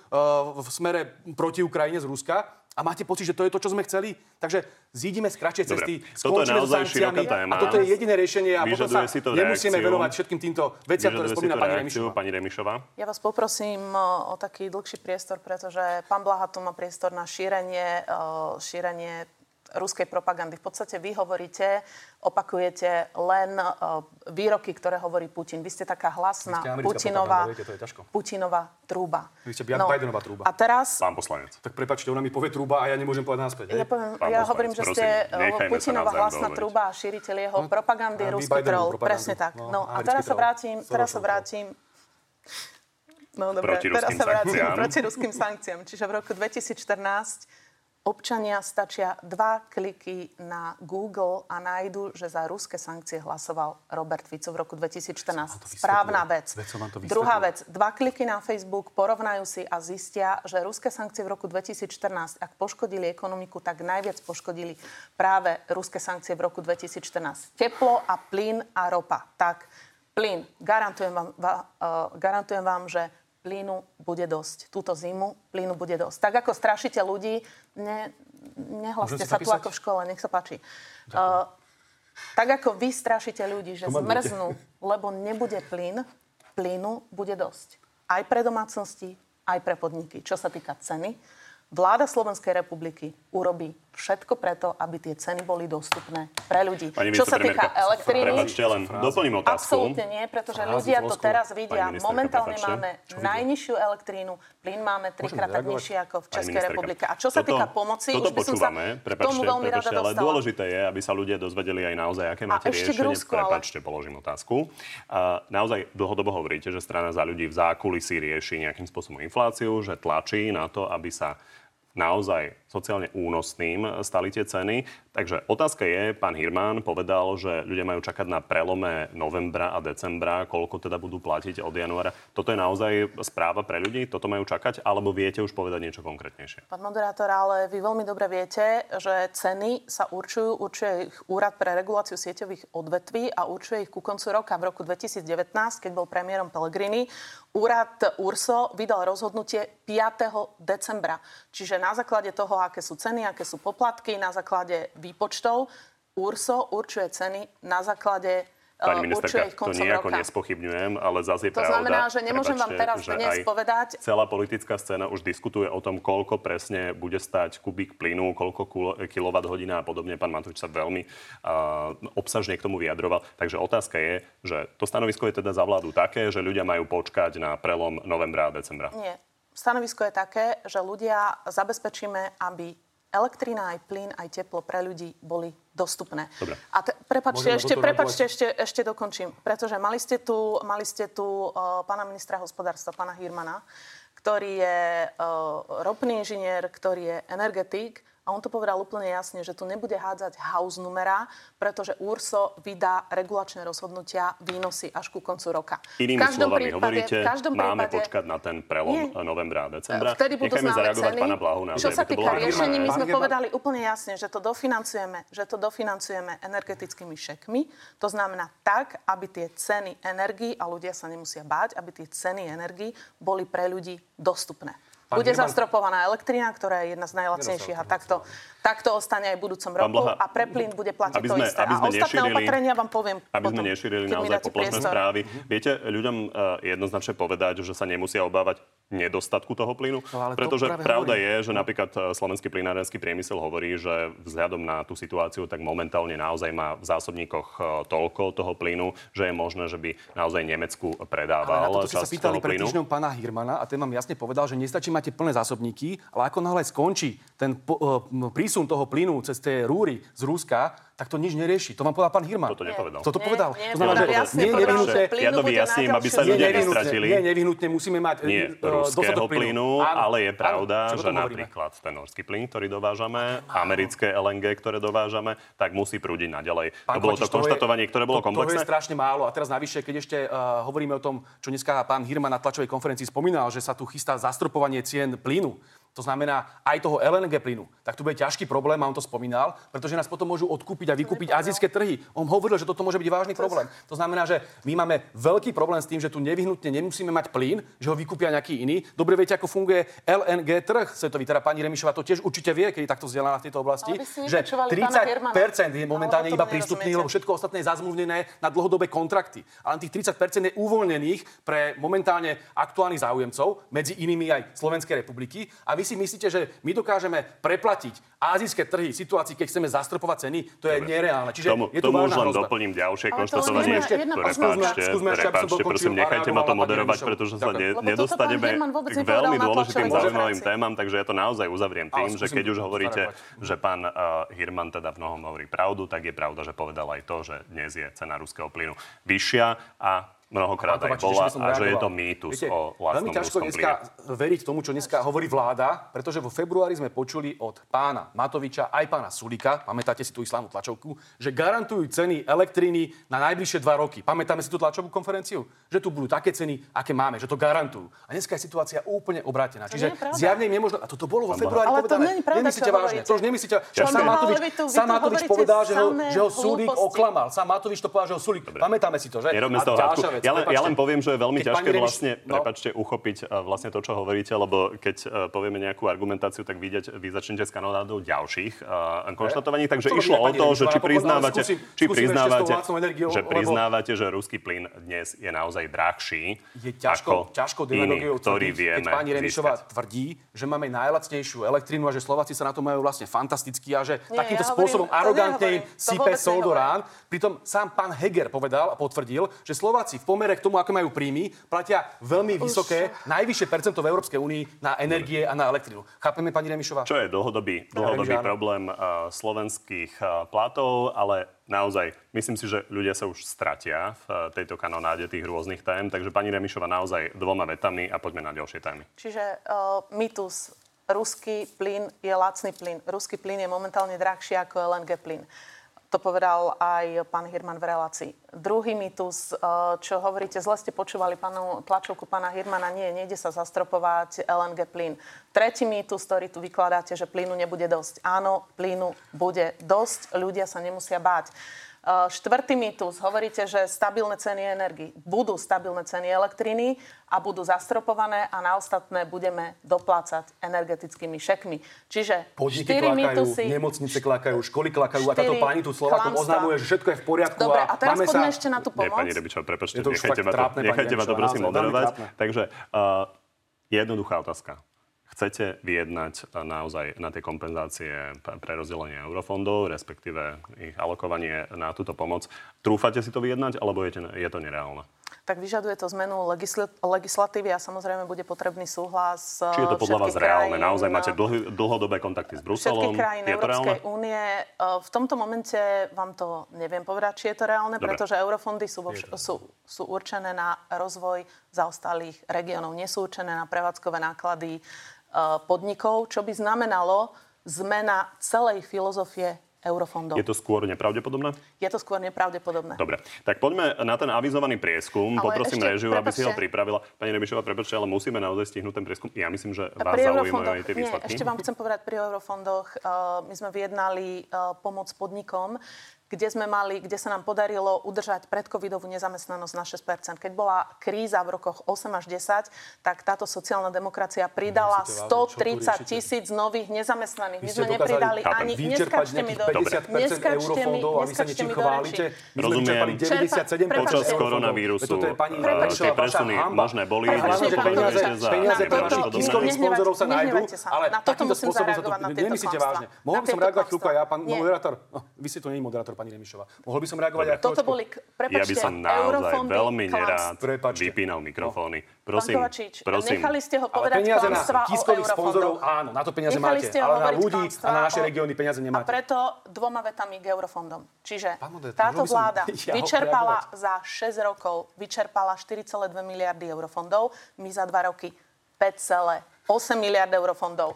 v smere proti Ukrajine z Ruska. A máte pocit, že to je to, čo sme chceli? Takže zídime z kratšej Dobre, cesty, toto je skončíme naozaj sankciami široká téma. a toto je jediné riešenie a potom sa Vyžaduje si to nemusíme reakciu. venovať všetkým týmto veciam, ktoré Vyžaduje spomína pani Remišová. pani Remišová. Ja vás poprosím o, taký dlhší priestor, pretože pán Blaha tu má priestor na šírenie, šírenie ruskej propagandy. V podstate vy hovoríte, opakujete len o, výroky, ktoré hovorí Putin. Vy ste taká hlasná ste Putinová, viete, to je ťažko. Putinová trúba. Vy ste Björn Bidenová trúba. A teraz Pán poslanec. Tak prepačte, ona mi povie trúba a ja nemôžem povedať naspäť. hej? ja, poviem, Pán ja poslanec, hovorím, že prosím, ste sa Putinová hlasná dohovoriť. trúba a šíriteľ jeho propagandy, a vy ruský troll. Presne tak. No, No, a teraz sa vrátim, teraz sa vrátim No dobre, Proti teraz ruským sa vrátim proti ruským sankciám. Čiže v roku 2014 Občania stačia dva kliky na Google a nájdu, že za ruské sankcie hlasoval Robert Fico v roku 2014. Správna vec. Druhá vec. Dva kliky na Facebook porovnajú si a zistia, že ruské sankcie v roku 2014, ak poškodili ekonomiku, tak najviac poškodili práve ruské sankcie v roku 2014. Teplo a plyn a ropa. Tak, plyn. Garantujem vám, va, uh, garantujem vám že plynu bude dosť. Túto zimu plynu bude dosť. Tak ako strašíte ľudí, ne, nehlaste sa tu ako v škole, nech sa páči. Uh, tak ako vy strašíte ľudí, že zmrznú, lebo nebude plyn, plynu bude dosť. Aj pre domácnosti, aj pre podniky. Čo sa týka ceny, vláda Slovenskej republiky urobí všetko preto, aby tie ceny boli dostupné pre ľudí. Pani Čo sa týka elektriny... Prepačte, len doplním otázku. Absolútne nie, pretože ľudia to teraz vidia. Momentálne máme najnižšiu elektrínu, plyn máme trikrát tak nižší ako v Českej republike. A čo sa týka pomoci, toto už by som sa prepačte, tomu veľmi rada prepačte, ale dostala. dôležité je, aby sa ľudia dozvedeli aj naozaj, aké máte riešenie. Ale- Prepačte, položím otázku. A naozaj dlhodobo hovoríte, že strana za ľudí v zákulisí rieši nejakým spôsobom infláciu, že tlačí na to, aby sa naozaj sociálne únosným stali tie ceny. Takže otázka je, pán Hirman povedal, že ľudia majú čakať na prelome novembra a decembra, koľko teda budú platiť od januára. Toto je naozaj správa pre ľudí? Toto majú čakať? Alebo viete už povedať niečo konkrétnejšie? Pán moderátor, ale vy veľmi dobre viete, že ceny sa určujú, určuje ich Úrad pre reguláciu sieťových odvetví a určuje ich ku koncu roka. V roku 2019, keď bol premiérom Pellegrini, úrad URSO vydal rozhodnutie 5. decembra. Čiže na základe toho, aké sú ceny, aké sú poplatky, na základe výpočtov, URSO určuje ceny na základe Pani eh, určuje ministerka, to nejako roka. nespochybňujem, ale zase je To pravda. znamená, že nemôžem vám prepáčte, teraz dnes povedať- Celá politická scéna už diskutuje o tom, koľko presne bude stať kubík plynu, koľko kilowatt hodina a podobne. Pán Matovič sa veľmi uh, obsažne k tomu vyjadroval. Takže otázka je, že to stanovisko je teda za vládu také, že ľudia majú počkať na prelom novembra a decembra. Nie. Stanovisko je také, že ľudia zabezpečíme, aby elektrina, aj plyn, aj teplo pre ľudí boli dostupné. Dobre. A te, prepačte, Môžeme ešte, toto prepačte ešte, ešte dokončím. Pretože mali ste tu, mali ste tu uh, pána ministra hospodárstva, pána Hirmana, ktorý je uh, ropný inžinier, ktorý je energetik a on to povedal úplne jasne, že tu nebude hádzať house numera, pretože URSO vydá regulačné rozhodnutia výnosy až ku koncu roka. Inými slovami prípade, hovoríte, v každom máme prípade, počkať na ten prelom Nie. novembra a decembra. Vtedy budú Nechajme zareagovať ceny. pána Blahu. naozaj Čo sa týka riešení, my sme povedali úplne jasne, že to dofinancujeme, že to dofinancujeme energetickými šekmi. To znamená tak, aby tie ceny energii, a ľudia sa nemusia báť, aby tie ceny energii boli pre ľudí dostupné. Pán Bude German- zastropovaná elektrina, ktorá je jedna z najlacnejších a takto, takto ostane aj v budúcom roku Blaha, a pre plyn bude platiť aby to sme- isté. aby A sme ostatné nešírili- opatrenia vám poviem Aby sme potom, nešírili keď mi naozaj poplašné správy. Viete, ľuďom uh, jednoznačne povedať, že sa nemusia obávať nedostatku toho plynu. No, to pretože práve pravda hovorím. je, že napríklad uh, slovenský plynárenský priemysel hovorí, že vzhľadom na tú situáciu, tak momentálne naozaj má v zásobníkoch uh, toľko toho plynu, že je možné, že by naozaj Nemecku predával Ale na ste sa pýtali pred týždňom pána Hirmana a ten vám jasne povedal, že nestačí máte plné zásobníky, ale ako náhle skončí ten po, uh, prísun toho plynu cez tie rúry z Ruska, tak to nič nerieši. To vám povedal pán Hirman. Toto nepovedal. Toto Nie, povedal. nie, to znamená, že jasne, nie nevyhnutné, plynu Ja to vyjasním, aby sa ľudia nestratili. nie, nevyhnutne musíme mať Nie eh, ruského dostatok plynu, ale je pravda, že napríklad ten norský plyn, ktorý dovážame, americké LNG, ktoré dovážame, tak musí prúdiť naďalej. Pán to bolo to konštatovanie, ktoré bolo to, To komplexné. je strašne málo. A teraz navyše, keď ešte uh, hovoríme o tom, čo dneska pán Hirman na tlačovej konferencii spomínal, že sa tu chystá zastropovanie cien plynu. To znamená aj toho LNG plynu. Tak tu bude ťažký problém, a on to spomínal, pretože nás potom môžu odkúpiť a vykúpiť azijské trhy. On hovoril, že toto môže byť vážny problém. To znamená, že my máme veľký problém s tým, že tu nevyhnutne nemusíme mať plyn, že ho vykúpia nejaký iný. Dobre viete, ako funguje LNG trh svetový. Teda pani Remišová to tiež určite vie, keď je takto vzdelaná v tejto oblasti, že nepočúvali pána 30 Hermana. je momentálne iba prístupný, lebo všetko ostatné je zazmluvnené na dlhodobé kontrakty. A len tých 30% je uvoľnených pre momentálne aktuálnych záujemcov, medzi inými aj Slovenskej republiky. A vy si myslíte, že my dokážeme preplatiť azijské trhy v situácii, keď chceme zastropovať ceny, to je nereálne. Čiže Tomu, je tu tomu už len hrozba. doplním ďalšie Ale to konštatovanie. skúsme jedna Prepáčte. Skúsme prepáčte, prosím, nechajte ma to moderovať, pretože sa ne, nedostaneme k veľmi dôležitým zaujímavým témam, takže ja to naozaj uzavriem tým, že keď už hovoríte, že pán uh, Hirman teda v mnohom hovorí pravdu, tak je pravda, že povedal aj to, že dnes je cena ruského plynu vyššia a mnohokrát aj bola že by som a že je to mýtus Viete, o Veľmi vlastnom ťažko ruskom dneska plyne. veriť tomu, čo dneska hovorí vláda, pretože vo februári sme počuli od pána Matoviča aj pána Sulika, pamätáte si tú islámnu tlačovku, že garantujú ceny elektriny na najbližšie dva roky. Pamätáme si tú tlačovú konferenciu? Že tu budú také ceny, aké máme, že to garantujú. A dneska je situácia úplne obrátená. Čiže zjavne im nemôžno... A toto bolo vo februári Ale to povedané. je pravda, Nemyslíte vážne. To už nemyslíte. Že Ťažko sám. Matovič, sám Matovič povedal, že ho, že ho Sulik hlúposti. oklamal. Sám Matovič to povedal, že ho Sulik. Pamätáme si to, že? Nerobme z toho. Vec, Ja, len, ja len poviem, že je veľmi Keď ťažké Remiš- vlastne, no. prepačte, uchopiť uh, vlastne to, čo hovoríte, lebo keď uh, povieme nejakú argumentáciu, tak vidieť, vy začnete s kanonádou ďalších uh, konštatovaní. Takže Čo išlo o to, že či priznávate, Skúsim- či priznávate, že lebo- priznávate, že ruský plyn dnes je naozaj drahší je ťažko, ako ťažko iný, ktorý tvrdiť, vieme keď pani Remišová získať. tvrdí, že máme najlacnejšiu elektrínu a že Slováci sa na to majú vlastne fantasticky a že Nie, takýmto ja spôsobom to arogantne im. To sype sol do rán. Pritom sám pán Heger povedal a potvrdil, že Slováci v pomere k tomu, ako majú príjmy, platia veľmi vysoké, najvyššie percento v Európskej únii na energie a na elektrínu. Chápeme, pani Remišová? Čo je dlhodobý, dlhodobý že áno. problém uh, slovenských uh, platov, ale naozaj myslím si, že ľudia sa už stratia v uh, tejto kanonáde tých rôznych tém. Takže pani Remišova naozaj dvoma vetami a poďme na ďalšie témy. Čiže uh, mýtus. Ruský plyn je lacný plyn. Ruský plyn je momentálne drahší ako LNG plyn. To povedal aj pán Hirman v relácii. Druhý mýtus, uh, čo hovoríte, zle ste počúvali pánu, tlačovku pána Hirmana, nie, nejde sa zastropovať LNG plyn. Tretí mýtus, ktorý tu vykladáte, že plynu nebude dosť. Áno, plynu bude dosť, ľudia sa nemusia báť. Uh, Štvrtý mýtus, hovoríte, že stabilné ceny energii. Budú stabilné ceny elektriny a budú zastropované a na ostatné budeme doplácať energetickými šekmi. Čiže Podniky štyri klakajú, mýtusy. nemocnice klakajú, školy klakajú a táto pani tu Slovákom klamstvá. oznamuje, že všetko je v poriadku Dobre, a, teraz máme poďme sa... ešte na tú Nie, pomoc. pani Rebičová, prepačte, nechajte ma to, trápne, nechajte ma to prosím moderovať. Takže uh, jednoduchá otázka. Chcete vyjednať uh, naozaj na tie kompenzácie pre rozdelenie eurofondov, respektíve ich alokovanie na túto pomoc. Trúfate si to vyjednať, alebo je to nereálne? Tak vyžaduje to zmenu legisl- legislatívy a samozrejme bude potrebný súhlas Či je to podľa vás reálne? Naozaj máte dlhy, dlhodobé kontakty s Bruselom? všetkých krajín? Európskej únie. E, V tomto momente vám to neviem povedať, či je to reálne, Dobre. pretože eurofondy sú, vš- sú, sú určené na rozvoj zaostalých regiónov, nie sú určené na prevádzkové náklady e, podnikov, čo by znamenalo zmena celej filozofie eurofondov. Je to skôr nepravdepodobné? Je to skôr nepravdepodobné. Dobre, tak poďme na ten avizovaný prieskum. Ale Poprosím ešte, režiu, aby si ho pripravila. Pani Rebišová, prepáčte, ale musíme naozaj stihnúť ten prieskum. Ja myslím, že vás zaujímajú aj tie nie, výsledky. ešte vám chcem povedať, pri eurofondoch uh, my sme vyjednali uh, pomoc podnikom, kde sme mali, kde sa nám podarilo udržať predcovidovú nezamestnanosť na 6%. Keď bola kríza v rokoch 8 až 10, tak táto sociálna demokracia pridala tu 130 riešite? tisíc nových nezamestnaných. My sme nepridali ani... Neskáčte mi do... 50% Neskáčte mi- eurofondov a vy sa niečím chválite. My Rozumiem. vyčerpali 97% Počas koronavírusu Veď toto je pani tie presuny možné boli. A peniaze, peniaze na pre toto- našich tiskových sponzorov sa nájdú, ale Na toto takýmto musím spôsobom sa zareagovať na to... tieto Nemyslíte klamstvá. vážne. Mohol by som reagovať chvíľku aj ja, pán moderátor? No, Vy ste tu nie je moderátor, pani Remišová. Mohol by som reagovať aj Toto boli, k- Ja by prepačte, som naozaj veľmi nerád Prepáčte. vypínal mikrofóny. Pán Prosím, Kovačič, prosím. nechali ste ho Ale povedať peniaze na tiskových sponzorov, áno, na to peniaze Nechali máte, ale na ľudí a na naše o- regióny peniaze A nemáte. preto dvoma vetami k eurofondom. Čiže moderátor, táto vláda ja vyčerpala reagovať? za 6 rokov vyčerpala 4,2 miliardy eurofondov, my za 2 roky 5,8 miliard eurofondov.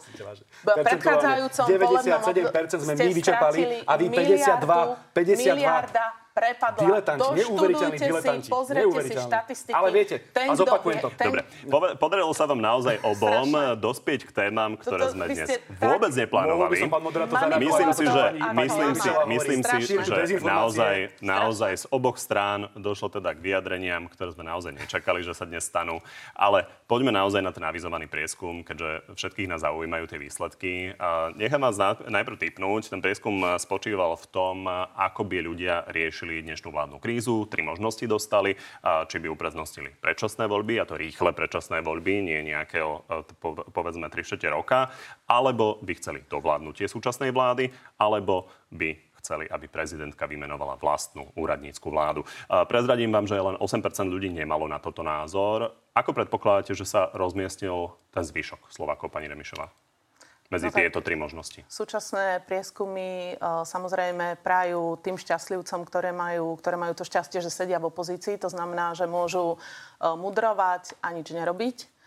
V predchádzajúcom volebnom 97% sme my vyčerpali a vy 52, 52. Miliarda prepadla. Diletanti, neuveriteľní diletanti, si, pozrite si štatistiky. Ale viete, ten, a zopakujem to. ten- Dobre, podarilo sa vám naozaj obom Strašné. dospieť k témam, ktoré Toto sme dnes tak- vôbec neplánovali. Myslím si, že, myslím si, myslím si, že naozaj, naozaj z oboch strán došlo teda k vyjadreniam, ktoré sme naozaj nečakali, že sa dnes stanú. Ale poďme naozaj na ten avizovaný prieskum, keďže všetkých nás zaujímajú tie výsledky. Nechám vás na- najprv typnúť. Ten prieskum spočíval v tom, ako by ľudia riešili dnešnú vládnu krízu. Tri možnosti dostali. Či by uprednostnili predčasné voľby, a to rýchle predčasné voľby, nie nejakého, e, po- povedzme, 3 čtvrte roka, alebo by chceli dovládnutie súčasnej vlády, alebo by chceli, aby prezidentka vymenovala vlastnú úradnícku vládu. Prezradím vám, že len 8% ľudí nemalo na toto názor. Ako predpokladáte, že sa rozmiestnil ten zvyšok Slovákov, pani Remišová? Medzi No tieto tri možnosti? Súčasné prieskumy e, samozrejme prajú tým šťastlivcom, ktoré majú, ktoré majú to šťastie, že sedia v opozícii. To znamená, že môžu e, mudrovať a nič nerobiť.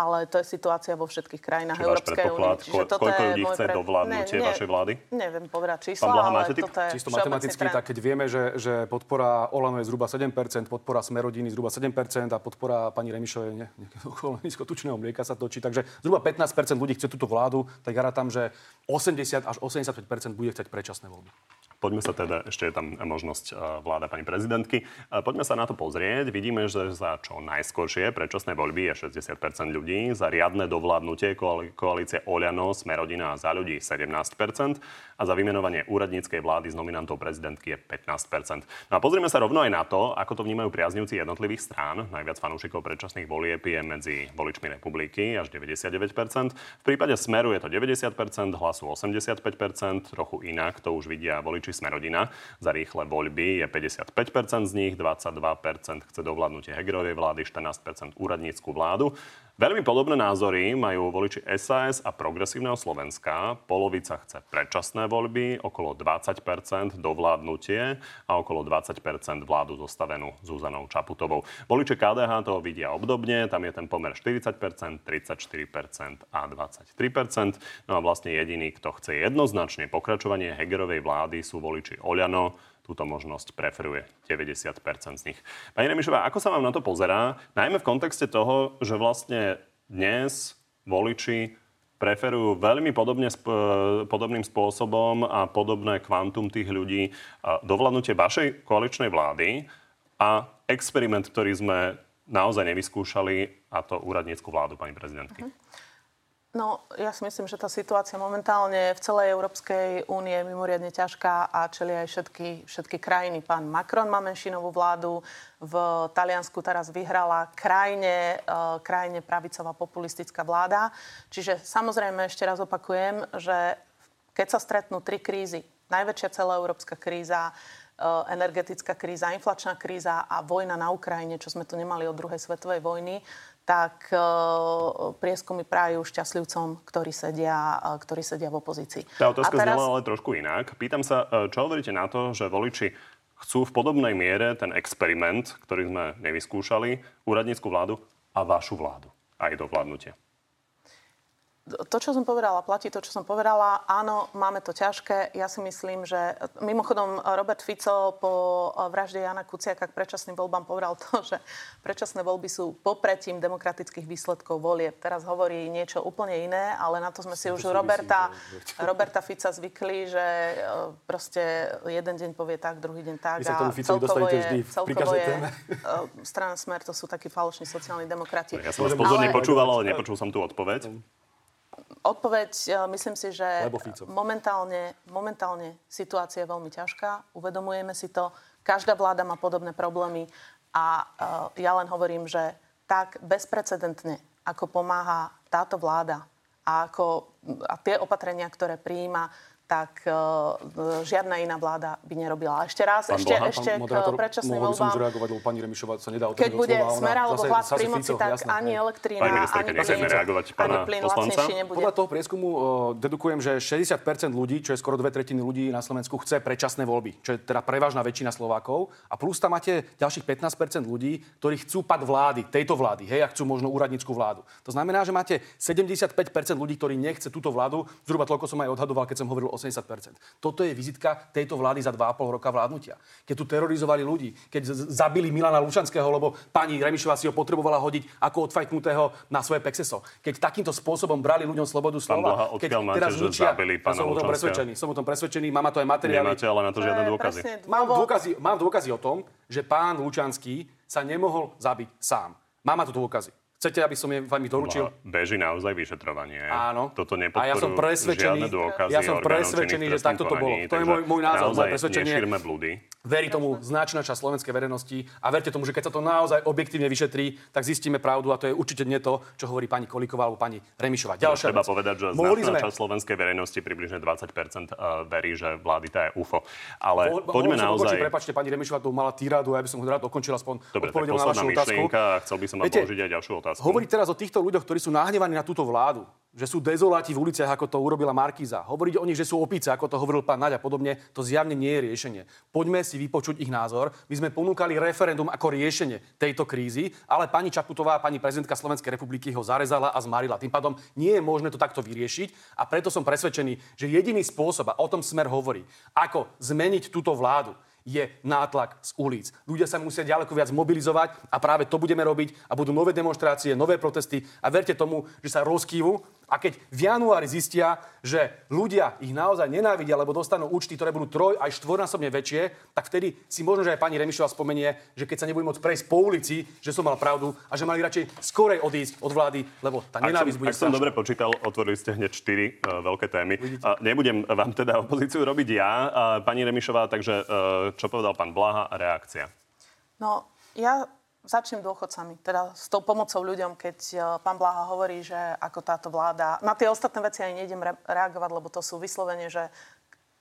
Ale to je situácia vo všetkých krajinách Či váš Európskej únie. Čiže ko- koľko je ľudí chce pre- dovládnutie Ne, ne, vašej vlády? Neviem povedať čísla, Pán Blaha, ale máte toto je Čisto matematicky, trend. tak keď vieme, že, že podpora Olano je zhruba 7%, podpora Smerodiny zhruba 7% a podpora pani Remišovej ne, ne, okolo nízkotučného mlieka sa točí. Takže zhruba 15% ľudí chce túto vládu, tak ja rátam, že 80 až 85% bude chcieť predčasné voľby. Poďme sa teda, ešte je tam možnosť vláda pani prezidentky. Poďme sa na to pozrieť. Vidíme, že za čo najskôršie predčasné voľby je 60% ľudí, za riadne dovládnutie koalície Oľano, Smerodina a za ľudí 17% a za vymenovanie úradníckej vlády s nominantou prezidentky je 15%. No a pozrieme sa rovno aj na to, ako to vnímajú priaznivci jednotlivých strán. Najviac fanúšikov predčasných volieb je medzi voličmi republiky až 99%. V prípade Smeru je to 90%, hlasu 85%, trochu inak to už vidia voliči Smerodina. Za rýchle voľby je 55% z nich, 22% chce dovládnutie Hegerovej vlády, 14% úradnícku vládu. Veľmi podobné názory majú voliči SAS a Progresívneho Slovenska. Polovica chce predčasné voľby, okolo 20% dovládnutie a okolo 20% vládu zostavenú Zuzanou Čaputovou. Voliči KDH to vidia obdobne, tam je ten pomer 40%, 34% a 23%. No a vlastne jediný, kto chce jednoznačne pokračovanie Hegerovej vlády sú voliči Oľano, túto možnosť preferuje 90% z nich. Pani Remišová, ako sa vám na to pozerá? Najmä v kontexte toho, že vlastne dnes voliči preferujú veľmi podobne, podobným spôsobom a podobné kvantum tých ľudí a dovládnutie vašej koaličnej vlády a experiment, ktorý sme naozaj nevyskúšali, a to úradnícku vládu, pani prezidentky. No, ja si myslím, že tá situácia momentálne v celej Európskej únie je mimoriadne ťažká a čelia aj všetky, všetky krajiny. Pán Macron má menšinovú vládu, v Taliansku teraz vyhrala krajine, uh, krajine pravicová populistická vláda. Čiže samozrejme, ešte raz opakujem, že keď sa stretnú tri krízy, najväčšia celoeurópska kríza, uh, energetická kríza, inflačná kríza a vojna na Ukrajine, čo sme tu nemali od druhej svetovej vojny, tak uh, prieskumy prajú šťastlivcom, ktorí sedia, uh, ktorí sedia v opozícii. Tá otázka A teraz- znela ale trošku inak. Pýtam sa, e, čo hovoríte na to, že voliči chcú v podobnej miere ten experiment, ktorý sme nevyskúšali, úradnícku vládu a vašu vládu, aj do vládnutia. To, čo som povedala, platí to, čo som povedala. Áno, máme to ťažké. Ja si myslím, že mimochodom Robert Fico po vražde Jana Kuciaka k predčasným voľbám povedal to, že predčasné voľby sú popretím demokratických výsledkov volieb. Teraz hovorí niečo úplne iné, ale na to sme si už Roberta, Roberta Fica zvykli, že e, proste jeden deň povie tak, druhý deň tak. Vy sa tomu a Ficovi celkovo dostanete je, vždy pri celkovo každej je téme. e, strana Smer, to sú takí falošní sociálni demokrati. Ja som vás pozorne Ale- počúval, ale nepočul som tú odpoveď. Odpoveď, e, myslím si, že momentálne, momentálne situácia je veľmi ťažká. Uvedomujeme si to. Každá vláda má podobné problémy a e, ja len hovorím, že tak bezprecedentne, ako pomáha táto vláda a, ako, a tie opatrenia, ktoré prijíma, tak uh, žiadna iná vláda by nerobila. A ešte raz, Pán ešte, Blaha, ešte k predčasným mohol by som už voľbám. reagovať, lebo pani Remišová sa nedá Keď otvorene bude slova, smer alebo hlas pri moci, tak jasné, ani hej. elektrina, Pani ministerka, ani plyn, reagovať ani pána plyn poslanca. lacnejší nebude. Podľa toho prieskumu o, dedukujem, že 60% ľudí, čo je skoro dve tretiny ľudí na Slovensku, chce predčasné voľby, čo je teda prevažná väčšina Slovákov. A plus tam máte ďalších 15% ľudí, ktorí chcú pad vlády, tejto vlády, hej, a chcú možno úradnícku vládu. To znamená, že máte 75% ľudí, ktorí nechce túto vládu, zhruba toľko som aj odhadoval, keď som hovoril 80%. Toto je vizitka tejto vlády za 2,5 roka vládnutia. Keď tu terorizovali ľudí, keď zabili Milana Lučanského, lebo pani Remišová si ho potrebovala hodiť ako odfajknutého na svoje pexeso. Keď takýmto spôsobom brali ľuďom slobodu slova, Blaha, keď máte, že zabili ja pána som o tom presvedčený, som o tom presvedčený, mám to aj materiály. Nemáte ale na to žiadne dôkazy. Mám dôkazy, mám dôkazy o tom, že pán Lučanský sa nemohol zabiť sám. Mám na to dôkazy. Chcete, aby som je vám ich doručil? Beží naozaj vyšetrovanie. Áno. Toto A ja som presvedčený, dôkazy ja som presvedčený, že takto to bolo. To je môj- môj názor, moje presvedčenie. Blúdy. Verí tomu značná časť slovenskej verejnosti a verte tomu, že keď sa to naozaj objektívne vyšetrí, tak zistíme pravdu a to je určite nie to, čo hovorí pani Kolíková alebo pani Remišová. Ďalšia Treba vec. povedať, že Mohli značná sme... časť slovenskej verejnosti, približne 20% eh, verí, že vlády to je UFO. Ale Mohol- poďme naozaj... ukončiť, Prepačte, pani Remišová tu mala týradu a ja by som ho rád dokončil aspoň odpovedou na vašu otázku. myšlienka a chcel by som vám položiť aj ďalšiu otázku. Hovoriť teraz o týchto ľuďoch, ktorí sú nahnevaní na túto vládu, že sú dezoláti v uliciach, ako to urobila Markíza. Hovoriť o nich, že sú opice, ako to hovoril pán Naď a podobne, to zjavne nie je riešenie. Poďme si vypočuť ich názor. My sme ponúkali referendum ako riešenie tejto krízy, ale pani Čaputová, pani prezidentka Slovenskej republiky ho zarezala a zmarila. Tým pádom nie je možné to takto vyriešiť a preto som presvedčený, že jediný spôsob, a o tom smer hovorí, ako zmeniť túto vládu, je nátlak z ulic. Ľudia sa musia ďaleko viac mobilizovať a práve to budeme robiť a budú nové demonstrácie, nové protesty a verte tomu, že sa rozkývu a keď v januári zistia, že ľudia ich naozaj nenávidia, lebo dostanú účty, ktoré budú troj aj štvornásobne väčšie, tak vtedy si možno, že aj pani Remišová spomenie, že keď sa nebudú môcť prejsť po ulici, že som mal pravdu a že mali radšej skorej odísť od vlády, lebo tá nenávisť bude Ak som dobre počítal, otvorili ste hneď štyri uh, veľké témy. Uh, nebudem vám teda opozíciu robiť ja, uh, pani Remišová, takže uh, čo povedal pán Blaha, reakcia? No, ja Začnem dôchodcami, teda s tou pomocou ľuďom, keď e, pán Blaha hovorí, že ako táto vláda... Na tie ostatné veci aj nejdem re- reagovať, lebo to sú vyslovene, že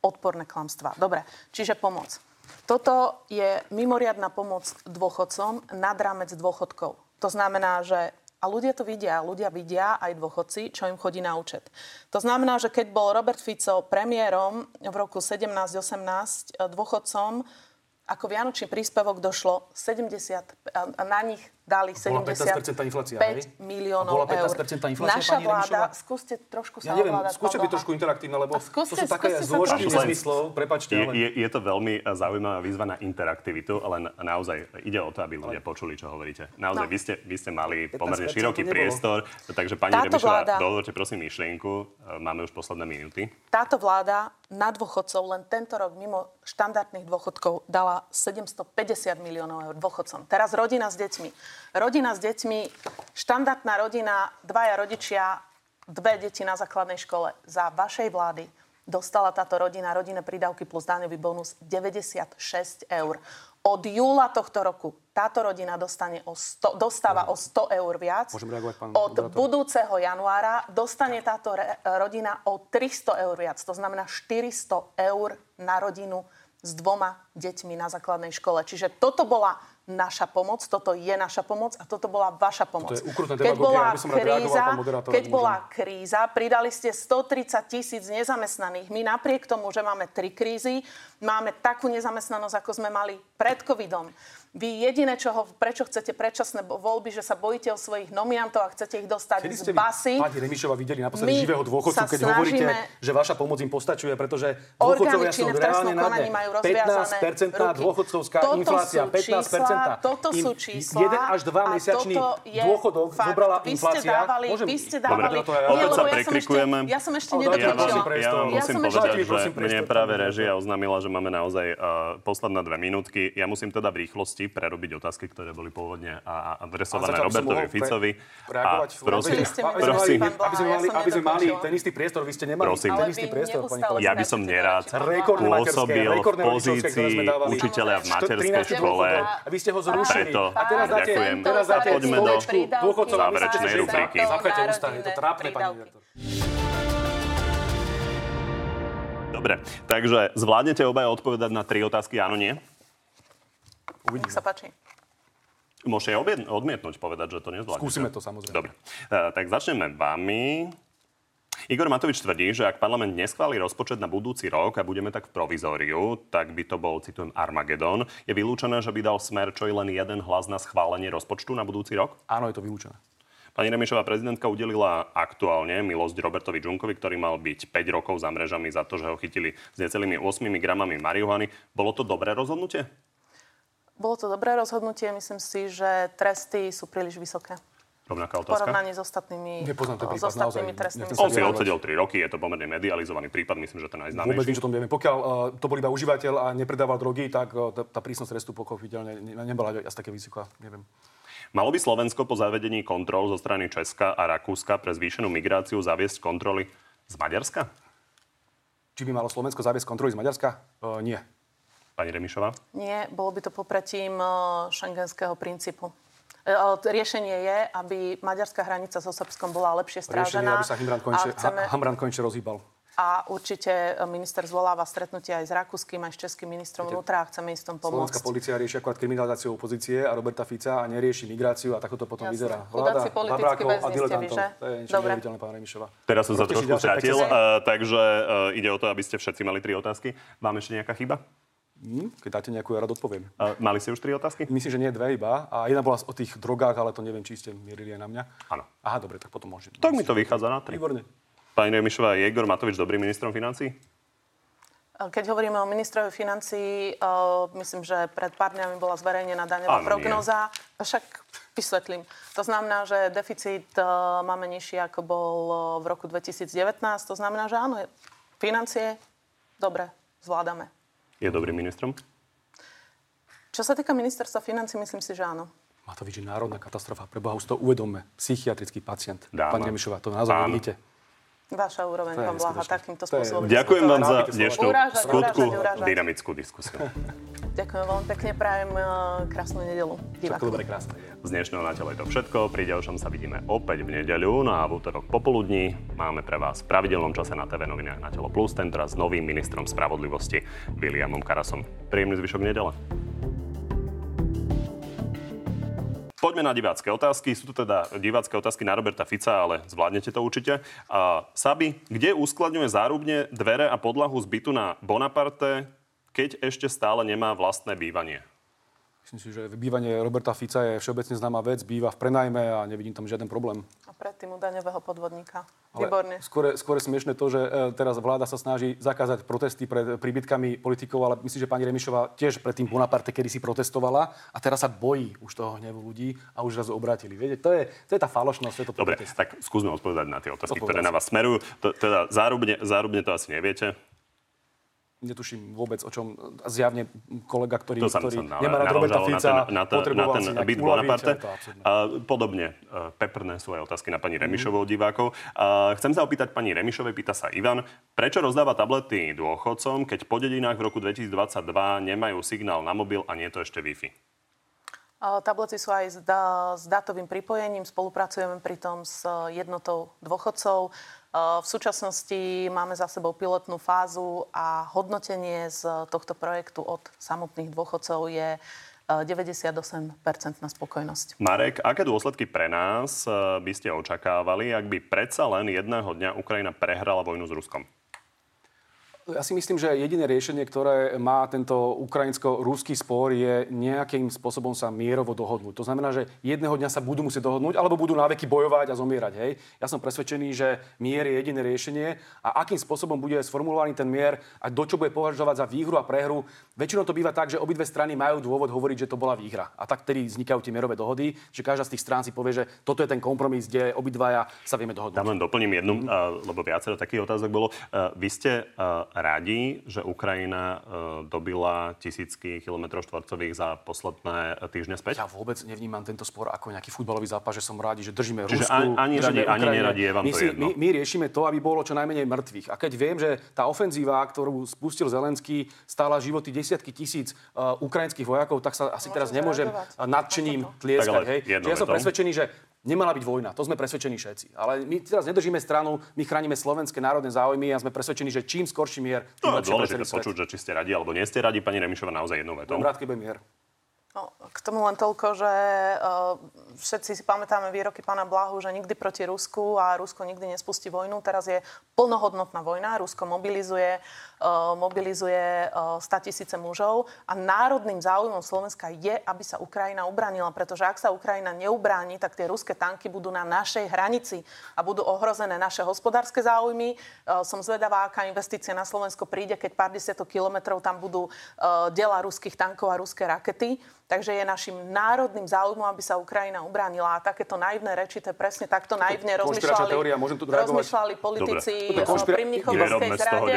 odporné klamstvá. Dobre, čiže pomoc. Toto je mimoriadná pomoc dôchodcom nad rámec dôchodkov. To znamená, že a ľudia to vidia, ľudia vidia aj dôchodci, čo im chodí na účet. To znamená, že keď bol Robert Fico premiérom v roku 17-18, e, dôchodcom ako vianočný príspevok došlo 70, a na nich dali 75 inflácia, miliónov bola 15 eur. inflácia, Naša vláda, skúste trošku sa ja neviem, skúste byť trošku interaktívne, lebo skúste, to sú také zložky nezmyslov, prepačte. Je, je, je to veľmi zaujímavá výzva na interaktivitu, ale naozaj ide o to, aby ľudia počuli, čo hovoríte. Naozaj, no. vy, ste, vy ste mali pomerne široký priestor, takže pani Táto Remišová, vláda... dovolte prosím myšlienku, eh, máme už posledné minúty. Táto vláda na dôchodcov len tento rok mimo štandardných dôchodkov dala 750 miliónov eur dôchodcom. Teraz rodina s deťmi. Rodina s deťmi, štandardná rodina, dvaja rodičia, dve deti na základnej škole. Za vašej vlády dostala táto rodina rodinné prídavky plus daňový bonus 96 eur. Od júla tohto roku táto rodina dostane o 100, dostáva o 100 eur viac. Môžem reagovať, pán Od moderátor? budúceho januára dostane táto re, rodina o 300 eur viac. To znamená 400 eur na rodinu s dvoma deťmi na základnej škole. Čiže toto bola naša pomoc, toto je naša pomoc a toto bola vaša pomoc. To je keď bola kríza, keď bola kríza, pridali ste 130 tisíc nezamestnaných. My napriek tomu, že máme tri krízy, máme takú nezamestnanosť, ako sme mali pred covidom. Vy jediné, čo ho, prečo chcete predčasné voľby, že sa bojíte o svojich nominantov a chcete ich dostať Kedy z basy. Pani Remišova videli naposledy živého dôchodcu, keď hovoríte, že vaša pomoc im postačuje, pretože dôchodcovia sú reálne na dne. 15 dôchodcovská inflácia, 15 Toto sú čísla. Jeden až dva mesačný dôchodok zobrala inflácia. Dávali, vy ste dávali. Dobre, opäť sa prekrikujeme. Ja som ešte nedokončila. Ja vám musím povedať, že mne práve režia oznámila, že máme naozaj posledné dve minútky. Ja musím teda v rýchlosti prerobiť otázky, ktoré boli pôvodne adresované Robertovi Ficovi. A prosím, prosím, aby sme mali, ten istý priestor, vy ste nemali prosím, ten istý priestor, pani Ja by som nerád pôsobil v pozícii učiteľa v materskej škole. Vy ste ho zrušili. Preto, a teraz dáte, ďakujem. Teraz dáte Poďme do záverečnej rubriky. Zapchajte ústa, je to trápne, pani redaktor. Dobre, takže zvládnete obaja odpovedať na tri otázky, áno, nie? Uvidíme. Nech sa páči. Môžete odmietnúť, povedať, že to nezvládnete. Skúsime to samozrejme. Dobre. Uh, tak začneme vami. Igor Matovič tvrdí, že ak parlament neschváli rozpočet na budúci rok a budeme tak v provizóriu, tak by to bol, citujem, Armagedon. Je vylúčené, že by dal smer čo i len jeden hlas na schválenie rozpočtu na budúci rok? Áno, je to vylúčené. Pani Remišová prezidentka udelila aktuálne milosť Robertovi Džunkovi, ktorý mal byť 5 rokov za mrežami za to, že ho chytili s necelými 8 gramami marihuany. Bolo to dobré rozhodnutie? Bolo to dobré rozhodnutie. Myslím si, že tresty sú príliš vysoké. Rovnaká otázka. porovnaní s ostatnými, Nepoznám ten prípad, s ostatnými trestnými On si odsedel 3 roky, je to pomerne medializovaný prípad, myslím, že ten najznámejší. Vôbec nič o tom vieme. Pokiaľ uh, to bol iba užívateľ a nepredával drogy, tak uh, tá, tá prísnosť trestu pochopiteľne ne, nebola asi také vysoká. Neviem. Malo by Slovensko po zavedení kontrol zo strany Česka a Rakúska pre zvýšenú migráciu zaviesť kontroly z Maďarska? Či by malo Slovensko zaviesť kontroly z Maďarska? Uh, nie. Pani Remišová? Nie, bolo by to popretím šengenského princípu. E, riešenie je, aby maďarská hranica so Srbskom bola lepšie strážená. Riešenie, aby sa Hamran konečne, chceme... Hamran rozhýbal. a určite minister zvoláva stretnutie aj s rakúskym, aj s českým ministrom vnútra a chceme ísť tom pomôcť. Slovenská policia rieši akorát kriminalizáciu opozície a Roberta Fica a nerieši migráciu a takto to potom Jasne. vyzerá. Politickí babrákov a diletantov. To je niečo Dobre. pán Remišová. Teraz som sa trošku stratil, uh, takže uh, ide o to, aby ste všetci mali tri otázky. Vám ešte nejaká chyba? Hm, Keď dáte nejakú, ja rád odpoviem. Uh, mali ste už tri otázky? Myslím, že nie dve iba. A jedna bola o tých drogách, ale to neviem, či ste mierili aj na mňa. Áno. Aha, dobre, tak potom môžete. Tak mi to vychádza na tri. Výborne. Pani Remišová, je Igor Matovič dobrým ministrom financí? Keď hovoríme o ministrovi financií, uh, myslím, že pred pár dňami bola zverejnená daňová Áno, prognoza. Však vysvetlím. To znamená, že deficit uh, máme nižší, ako bol uh, v roku 2019. To znamená, že áno, financie dobre zvládame. Je dobrým ministrom? Čo sa týka ministerstva financí, myslím si, že áno. Matovič je národná katastrofa. Pre Boha už to uvedomme. Psychiatrický pacient. Dáma. Pani Remišová, to naozaj Pán. nevidíte. Vaša úroveň, pán Blaha, takýmto spôsobom. Ďakujem vám za dnešnú skutku dynamickú diskusiu. Ďakujem veľmi pekne, prajem uh, krásnu nedelu. Divákom. dobre, krásne. Z dnešného na je to všetko. Pri ďalšom sa vidíme opäť v nedeľu no a v útorok popoludní. Máme pre vás v pravidelnom čase na TV novinách na Telo Plus, tentoraz s novým ministrom spravodlivosti Williamom Karasom. Príjemný zvyšok nedele. Poďme na divácké otázky. Sú to teda divácké otázky na Roberta Fica, ale zvládnete to určite. A Sabi, kde uskladňuje zárubne dvere a podlahu z bytu na Bonaparte, keď ešte stále nemá vlastné bývanie? Myslím si, že bývanie Roberta Fica je všeobecne známa vec, býva v prenajme a nevidím tam žiaden problém. A predtým u daňového podvodníka. Ale Výborne. Skôr, skôr je smiešne to, že e, teraz vláda sa snaží zakázať protesty pred príbytkami politikov, ale myslím, že pani Remišová tiež pred tým Bonaparte kedy si protestovala a teraz sa bojí už toho hnevu ľudí a už zrazu obratili. Viete, to je, to je tá falošnosť, to je to Dobre, protest. tak skúsme odpovedať na tie otázky, Odpovedal ktoré na vás smerujú. To, teda zárubne, zárubne to asi neviete. Netuším vôbec, o čom zjavne kolega, ktorý, To ktorý som nemá rád Roberta nahožal na ten, Fica, na, ten, na ten si byt Bonaparte. a podobne uh, peprné sú aj otázky na pani Remišovou divákov. A, chcem sa opýtať pani Remišovej, pýta sa Ivan, prečo rozdáva tablety dôchodcom, keď po dedinách v roku 2022 nemajú signál na mobil a nie je to ešte Wi-Fi? Tablety sú aj s, da, s dátovým pripojením. Spolupracujeme pritom s e, jednotou dôchodcov. V súčasnosti máme za sebou pilotnú fázu a hodnotenie z tohto projektu od samotných dôchodcov je e, 98% na spokojnosť. Marek, aké dôsledky pre nás by ste očakávali, ak by predsa len jedného dňa Ukrajina prehrala vojnu s Ruskom? Ja si myslím, že jediné riešenie, ktoré má tento ukrajinsko-ruský spor, je nejakým spôsobom sa mierovo dohodnúť. To znamená, že jedného dňa sa budú musieť dohodnúť, alebo budú náveky bojovať a zomierať. Hej? Ja som presvedčený, že mier je jediné riešenie a akým spôsobom bude sformulovaný ten mier a do čo bude považovať za výhru a prehru. Väčšinou to býva tak, že obidve strany majú dôvod hovoriť, že to bola výhra. A tak tedy vznikajú tie mierové dohody, že každá z tých strán si povie, že toto je ten kompromis, kde obidvaja sa vieme dohodnúť. Tam len doplním jednu, Mhm. mm. lebo viacero takých otázok bolo. Vy ste radi, že Ukrajina uh, dobila tisícky kilometrov štvorcových za posledné týždne späť? Ja vôbec nevnímam tento spor ako nejaký futbalový zápas, že som rádi, že držíme Čiže Rusku, ani- ani držíme radi, ani neradi, je vám my, to si, jedno. my, my riešime to, aby bolo čo najmenej mŕtvych. A keď viem, že tá ofenzíva, ktorú spustil Zelenský, stála životy desiatky tisíc uh, ukrajinských vojakov, tak sa asi Môžem teraz nemôžem nadšením tlieskať. Hej? jednou Že ja som presvedčený, že Nemala byť vojna, to sme presvedčení všetci. Ale my teraz nedržíme stranu, my chránime slovenské národné záujmy a sme presvedčení, že čím skorší mier, To tým je lepšie dôležité počuť, že či ste radi alebo nie ste radi. Pani Remišova naozaj jednou vetou. Rád, keď mier. No, k tomu len toľko, že uh, všetci si pamätáme výroky pána Blahu, že nikdy proti Rusku a Rusko nikdy nespustí vojnu. Teraz je plnohodnotná vojna. Rusko mobilizuje, uh, mobilizuje uh, 100 tisíce mužov a národným záujmom Slovenska je, aby sa Ukrajina ubránila, pretože ak sa Ukrajina neubráni, tak tie ruské tanky budú na našej hranici a budú ohrozené naše hospodárske záujmy. Uh, som zvedavá, aká investícia na Slovensko príde, keď pár desiatok kilometrov tam budú uh, dela ruských tankov a ruské rakety. Takže je našim národným záujmom, aby sa Ukrajina ubránila. A takéto naivné reči, to presne takto naivne rozmýšľali, teória, môžem tu rozmýšľali politici Dobre. Konšpira- pri Mnichovskej zrade.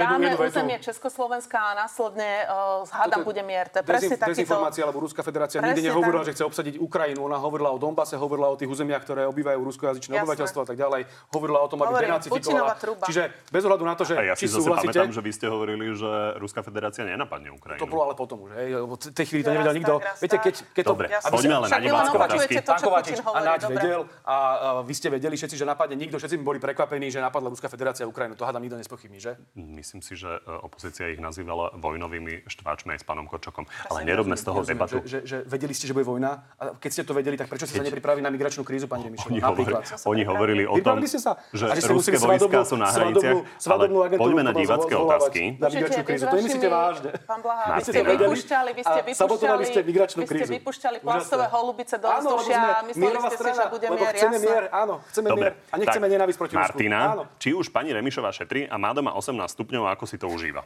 dáme územie Československa a následne uh, hádam bude mier. To je presne takýto... Dezinformácia, alebo Ruská federácia nikdy nehovorila, že chce obsadiť Ukrajinu. Ona hovorila o Donbase, hovorila o tých územiach, ktoré obývajú ruskojazyčné obyvateľstvo a tak ďalej. Hovorila o tom, aby denacifikovala. Čiže bez ohľadu na to, že A ja či si zase súhlasíte, pamätám, že vy ste hovorili, že Ruská federácia nenapadne Ukrajinu. to bolo ale potom už. Hej. lebo v tej chvíli to nevedel nikto. Viete, keď, keď to... Dobre, som- poďme ale na opakujete otázky. to, Pán Kovačič a Naď dobre. vedel a, a vy ste vedeli všetci, že napadne nikto, všetci boli prekvapení, že napadla Ruská federácia Ukrajinu. To hádam nikto nespochybní, že? Myslím si, že e, opozícia ich nazývala vojnovými štváčmi aj s pánom Korčokom. Ale nerobme z toho debatu. Že, že, vedeli ste, že bude vojna? A keď ste to vedeli, tak prečo ste sa nepripravili na migračnú krízu, pani Remišová? Oni, hovori, oni hovorili o tom, sa? že ruské svadobnú- sú na hraniciach. Ale poďme na divácké otázky. Na migračnú krízu. To nemyslíte vážne. Pán Blaha, vy ste vypúšťali, vy ste A sabotovali ste migračnú vy ste krízu. vypúšťali plastové holubice do vzdušia a mysleli ste si, že bude mier, chceme mier, áno, chceme Dobre, mier. A nechceme nenávisť proti Rusku. Martina, či už pani Remišová šetrí a má doma 18 stupňov, ako si to užíva?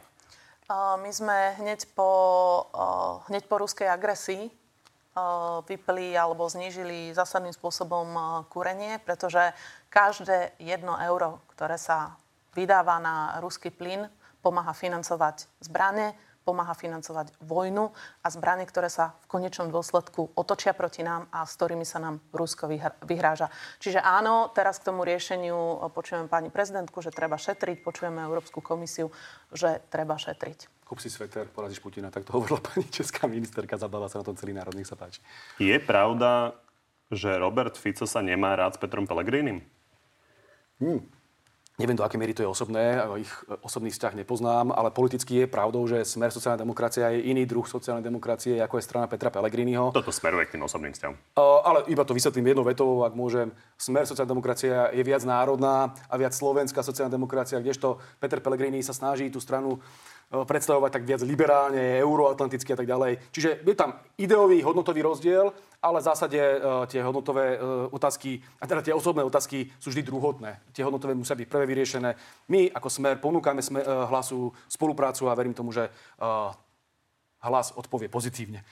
My sme hneď po, hneď po ruskej agresii vypli alebo znížili zásadným spôsobom kúrenie, pretože každé jedno euro, ktoré sa vydáva na ruský plyn, pomáha financovať zbrane, pomáha financovať vojnu a zbranie, ktoré sa v konečnom dôsledku otočia proti nám a s ktorými sa nám Rusko vyhr- vyhráža. Čiže áno, teraz k tomu riešeniu uh, počujeme pani prezidentku, že treba šetriť, počujeme Európsku komisiu, že treba šetriť. Kúp si sveter, porazíš Putina, tak to hovorila pani česká ministerka, zabáva sa na tom celý národ, nech sa páči. Je pravda, že Robert Fico sa nemá rád s Petrom Pellegrinim? Neviem, do akej miery to je osobné, ich e, osobný vzťah nepoznám, ale politicky je pravdou, že smer sociálna demokracia je iný druh sociálnej demokracie, ako je strana Petra Pellegriniho. Toto smeruje k tým osobným vzťahom. Uh, ale iba to vysvetlím jednou vetou, ak môžem. Smer sociálna demokracia je viac národná a viac slovenská sociálna demokracia, kdežto Peter Pellegrini sa snaží tú stranu predstavovať tak viac liberálne, euroatlanticky a tak ďalej. Čiže je tam ideový, hodnotový rozdiel, ale v zásade uh, tie hodnotové uh, otázky, a teda tie osobné otázky sú vždy druhotné. Tie hodnotové musia byť prvé vyriešené. My ako smer ponúkame smer, hlasu spoluprácu a verím tomu, že hlas odpovie pozitívne.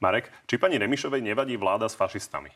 Marek, či pani Remišovej nevadí vláda s fašistami?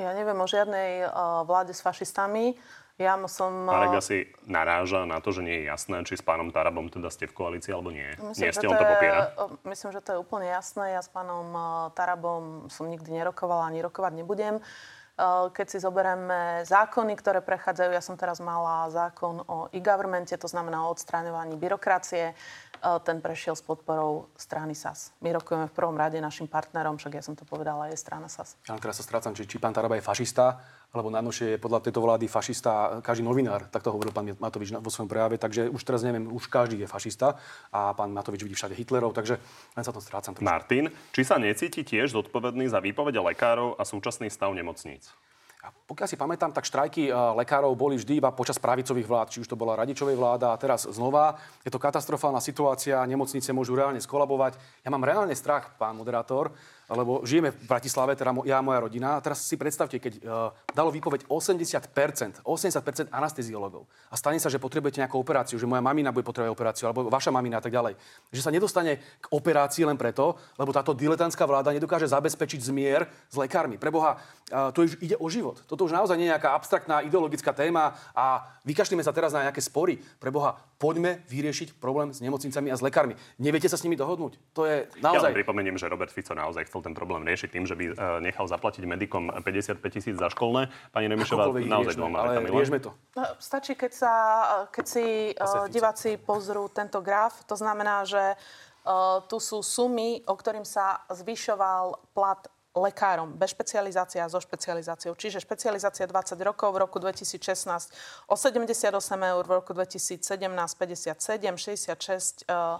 Ja neviem o žiadnej vláde s fašistami. Ja som... uh, Marek asi naráža na to, že nie je jasné, či s pánom Tarabom teda ste v koalícii alebo nie. nie ste, on to popiera. Myslím, že to je úplne jasné. Ja s pánom uh, Tarabom som nikdy nerokovala, ani rokovať nebudem. Uh, Keď si zoberieme zákony, ktoré prechádzajú, ja som teraz mala zákon o e-governmente, to znamená o odstráňovaní byrokracie. Uh, Ten prešiel s podporou strany SAS. My rokujeme v prvom rade našim partnerom, však ja som to povedala, je strana SAS. Ja len teraz sa strácam, či, či pán Taraba je fašista, alebo najnovšie je podľa tejto vlády fašista každý novinár, tak to hovoril pán Matovič na- vo svojom prejave, takže už teraz neviem, už každý je fašista a pán Matovič vidí všade Hitlerov, takže len sa to strácam. trošku. Martin, či sa necíti tiež zodpovedný za výpovede lekárov a súčasný stav nemocníc? Pokiaľ si pamätám, tak štrajky eh, lekárov boli vždy iba počas pravicových vlád, či už to bola Radičovej vláda a teraz znova. Je to katastrofálna situácia, nemocnice môžu reálne skolabovať. Ja mám reálne strach, pán moderátor, lebo žijeme v Bratislave, teda ja a moja rodina. A teraz si predstavte, keď uh, dalo výpoveď 80%, 80% anesteziologov a stane sa, že potrebujete nejakú operáciu, že moja mamina bude potrebovať operáciu, alebo vaša mamina a tak ďalej. Že sa nedostane k operácii len preto, lebo táto diletantská vláda nedokáže zabezpečiť zmier s lekármi. Preboha, uh, to už ide o život. Toto už naozaj nie je nejaká abstraktná ideologická téma a vykašlíme sa teraz na nejaké spory. Preboha, poďme vyriešiť problém s nemocnicami a s lekármi. Neviete sa s nimi dohodnúť? To je Ja naozaj... len pripomeniem, že Robert Fico naozaj chcel ten problém riešiť tým, že by e, nechal zaplatiť medikom 55 tisíc za školné. Pani Remišová naozaj dvoma ale riešme to. No, Stačí, keď, sa, keď si uh, diváci pozrú tento graf. To znamená, že uh, tu sú sumy, o ktorým sa zvyšoval plat lekárom bez špecializácie a so špecializáciou. Čiže špecializácia 20 rokov, v roku 2016 o 78 eur, v roku 2017 57, 66, uh,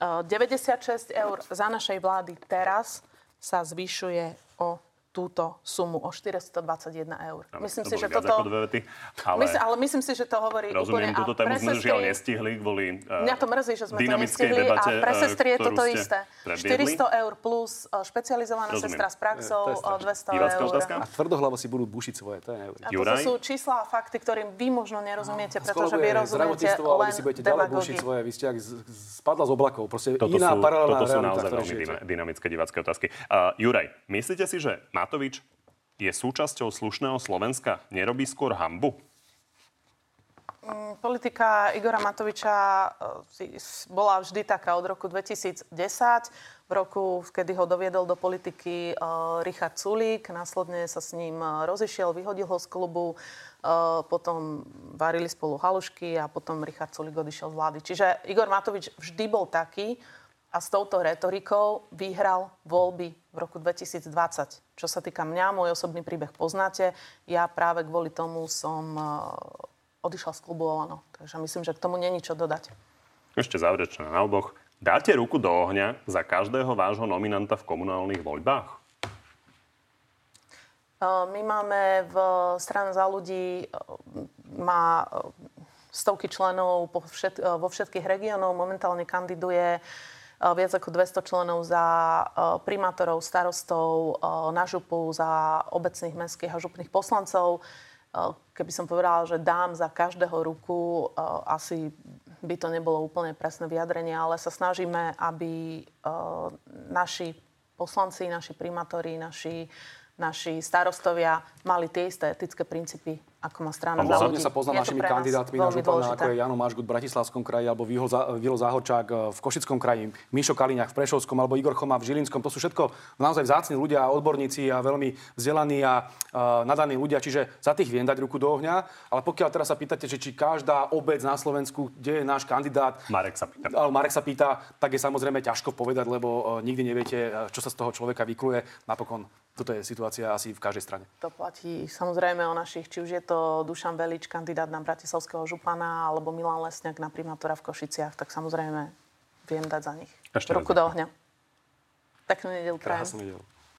uh, 96 eur. Za našej vlády teraz sa zvyšuje o túto sumu o 421 eur. Áno, Myslím to si, že toto... ako dve vety, ale... Mysl, ale myslím si, že to hovorí Rozumiem, úplne... túto tému pre sme žiaľ nestihli kvôli uh, Mňa to mrzí, že sme to nestihli debate, a pre eh, sestry je toto isté. predviedli. 400 eur plus eh, špecializovaná Rozumiem. sestra s praxou o 200 Divácka eur. otázka? A tvrdohlavo si budú bušiť svoje, to je A to Juraj? sú čísla a fakty, ktorým vy možno nerozumiete, pretože vy rozumiete ale vy len si budete ďalej bušiť svoje. Vy ste jak z- z- spadla z oblakov. Proste Toto iná sú, paralelná toto sú naozaj veľmi dynamické divácké otázky. Juraj, myslíte si, že Matovič je súčasťou slušného Slovenska? Nerobí skôr hambu? Politika Igora Matoviča eh, bola vždy taká od roku 2010. V roku, kedy ho doviedol do politiky eh, Richard Sulík, následne sa s ním eh, rozišiel, vyhodil ho z klubu, potom varili spolu halušky a potom Richard Sulík odišiel z vlády. Čiže Igor Matovič vždy bol taký, a s touto retorikou vyhral voľby v roku 2020. Čo sa týka mňa, môj osobný príbeh poznáte. Ja práve kvôli tomu som uh, odišla z klubu Olano. Takže myslím, že k tomu není čo dodať. Ešte záverečná na oboch. Dáte ruku do ohňa za každého vášho nominanta v komunálnych voľbách? Uh, my máme v strane za ľudí, uh, má stovky členov všet, vo všetkých regiónoch. Momentálne kandiduje viac ako 200 členov za primátorov, starostov, na župu, za obecných mestských a župných poslancov. Keby som povedala, že dám za každého ruku, asi by to nebolo úplne presné vyjadrenie, ale sa snažíme, aby naši poslanci, naši primátori, naši, naši starostovia mali tie isté etické princípy ako má strana za ľudí. sa pozná našimi kandidátmi na župana, ako je Jano Mažgut v Bratislavskom kraji, alebo Vilo Záhorčák e, v Košickom kraji, Mišo Kaliňák v Prešovskom, alebo Igor Choma v Žilinskom. To sú všetko naozaj vzácni ľudia, odborníci a veľmi vzdelaní a uh, nadaní ľudia, čiže za tých viem dať ruku do ohňa. Ale pokiaľ teraz sa pýtate, že či každá obec na Slovensku, kde je náš kandidát, Marek sa pýta. Ale Marek sa pýta, tak je samozrejme ťažko povedať, lebo uh, nikdy neviete, čo sa z toho človeka vykluje. Napokon toto je situácia asi v každej strane. To platí samozrejme o našich, či už je to Dušan Velič, kandidát na Bratislavského župana, alebo Milan Lesňák na primátora v Košiciach, tak samozrejme viem dať za nich. Ešte Roku do ohňa. Peknú nedelu Krásnu nedelu.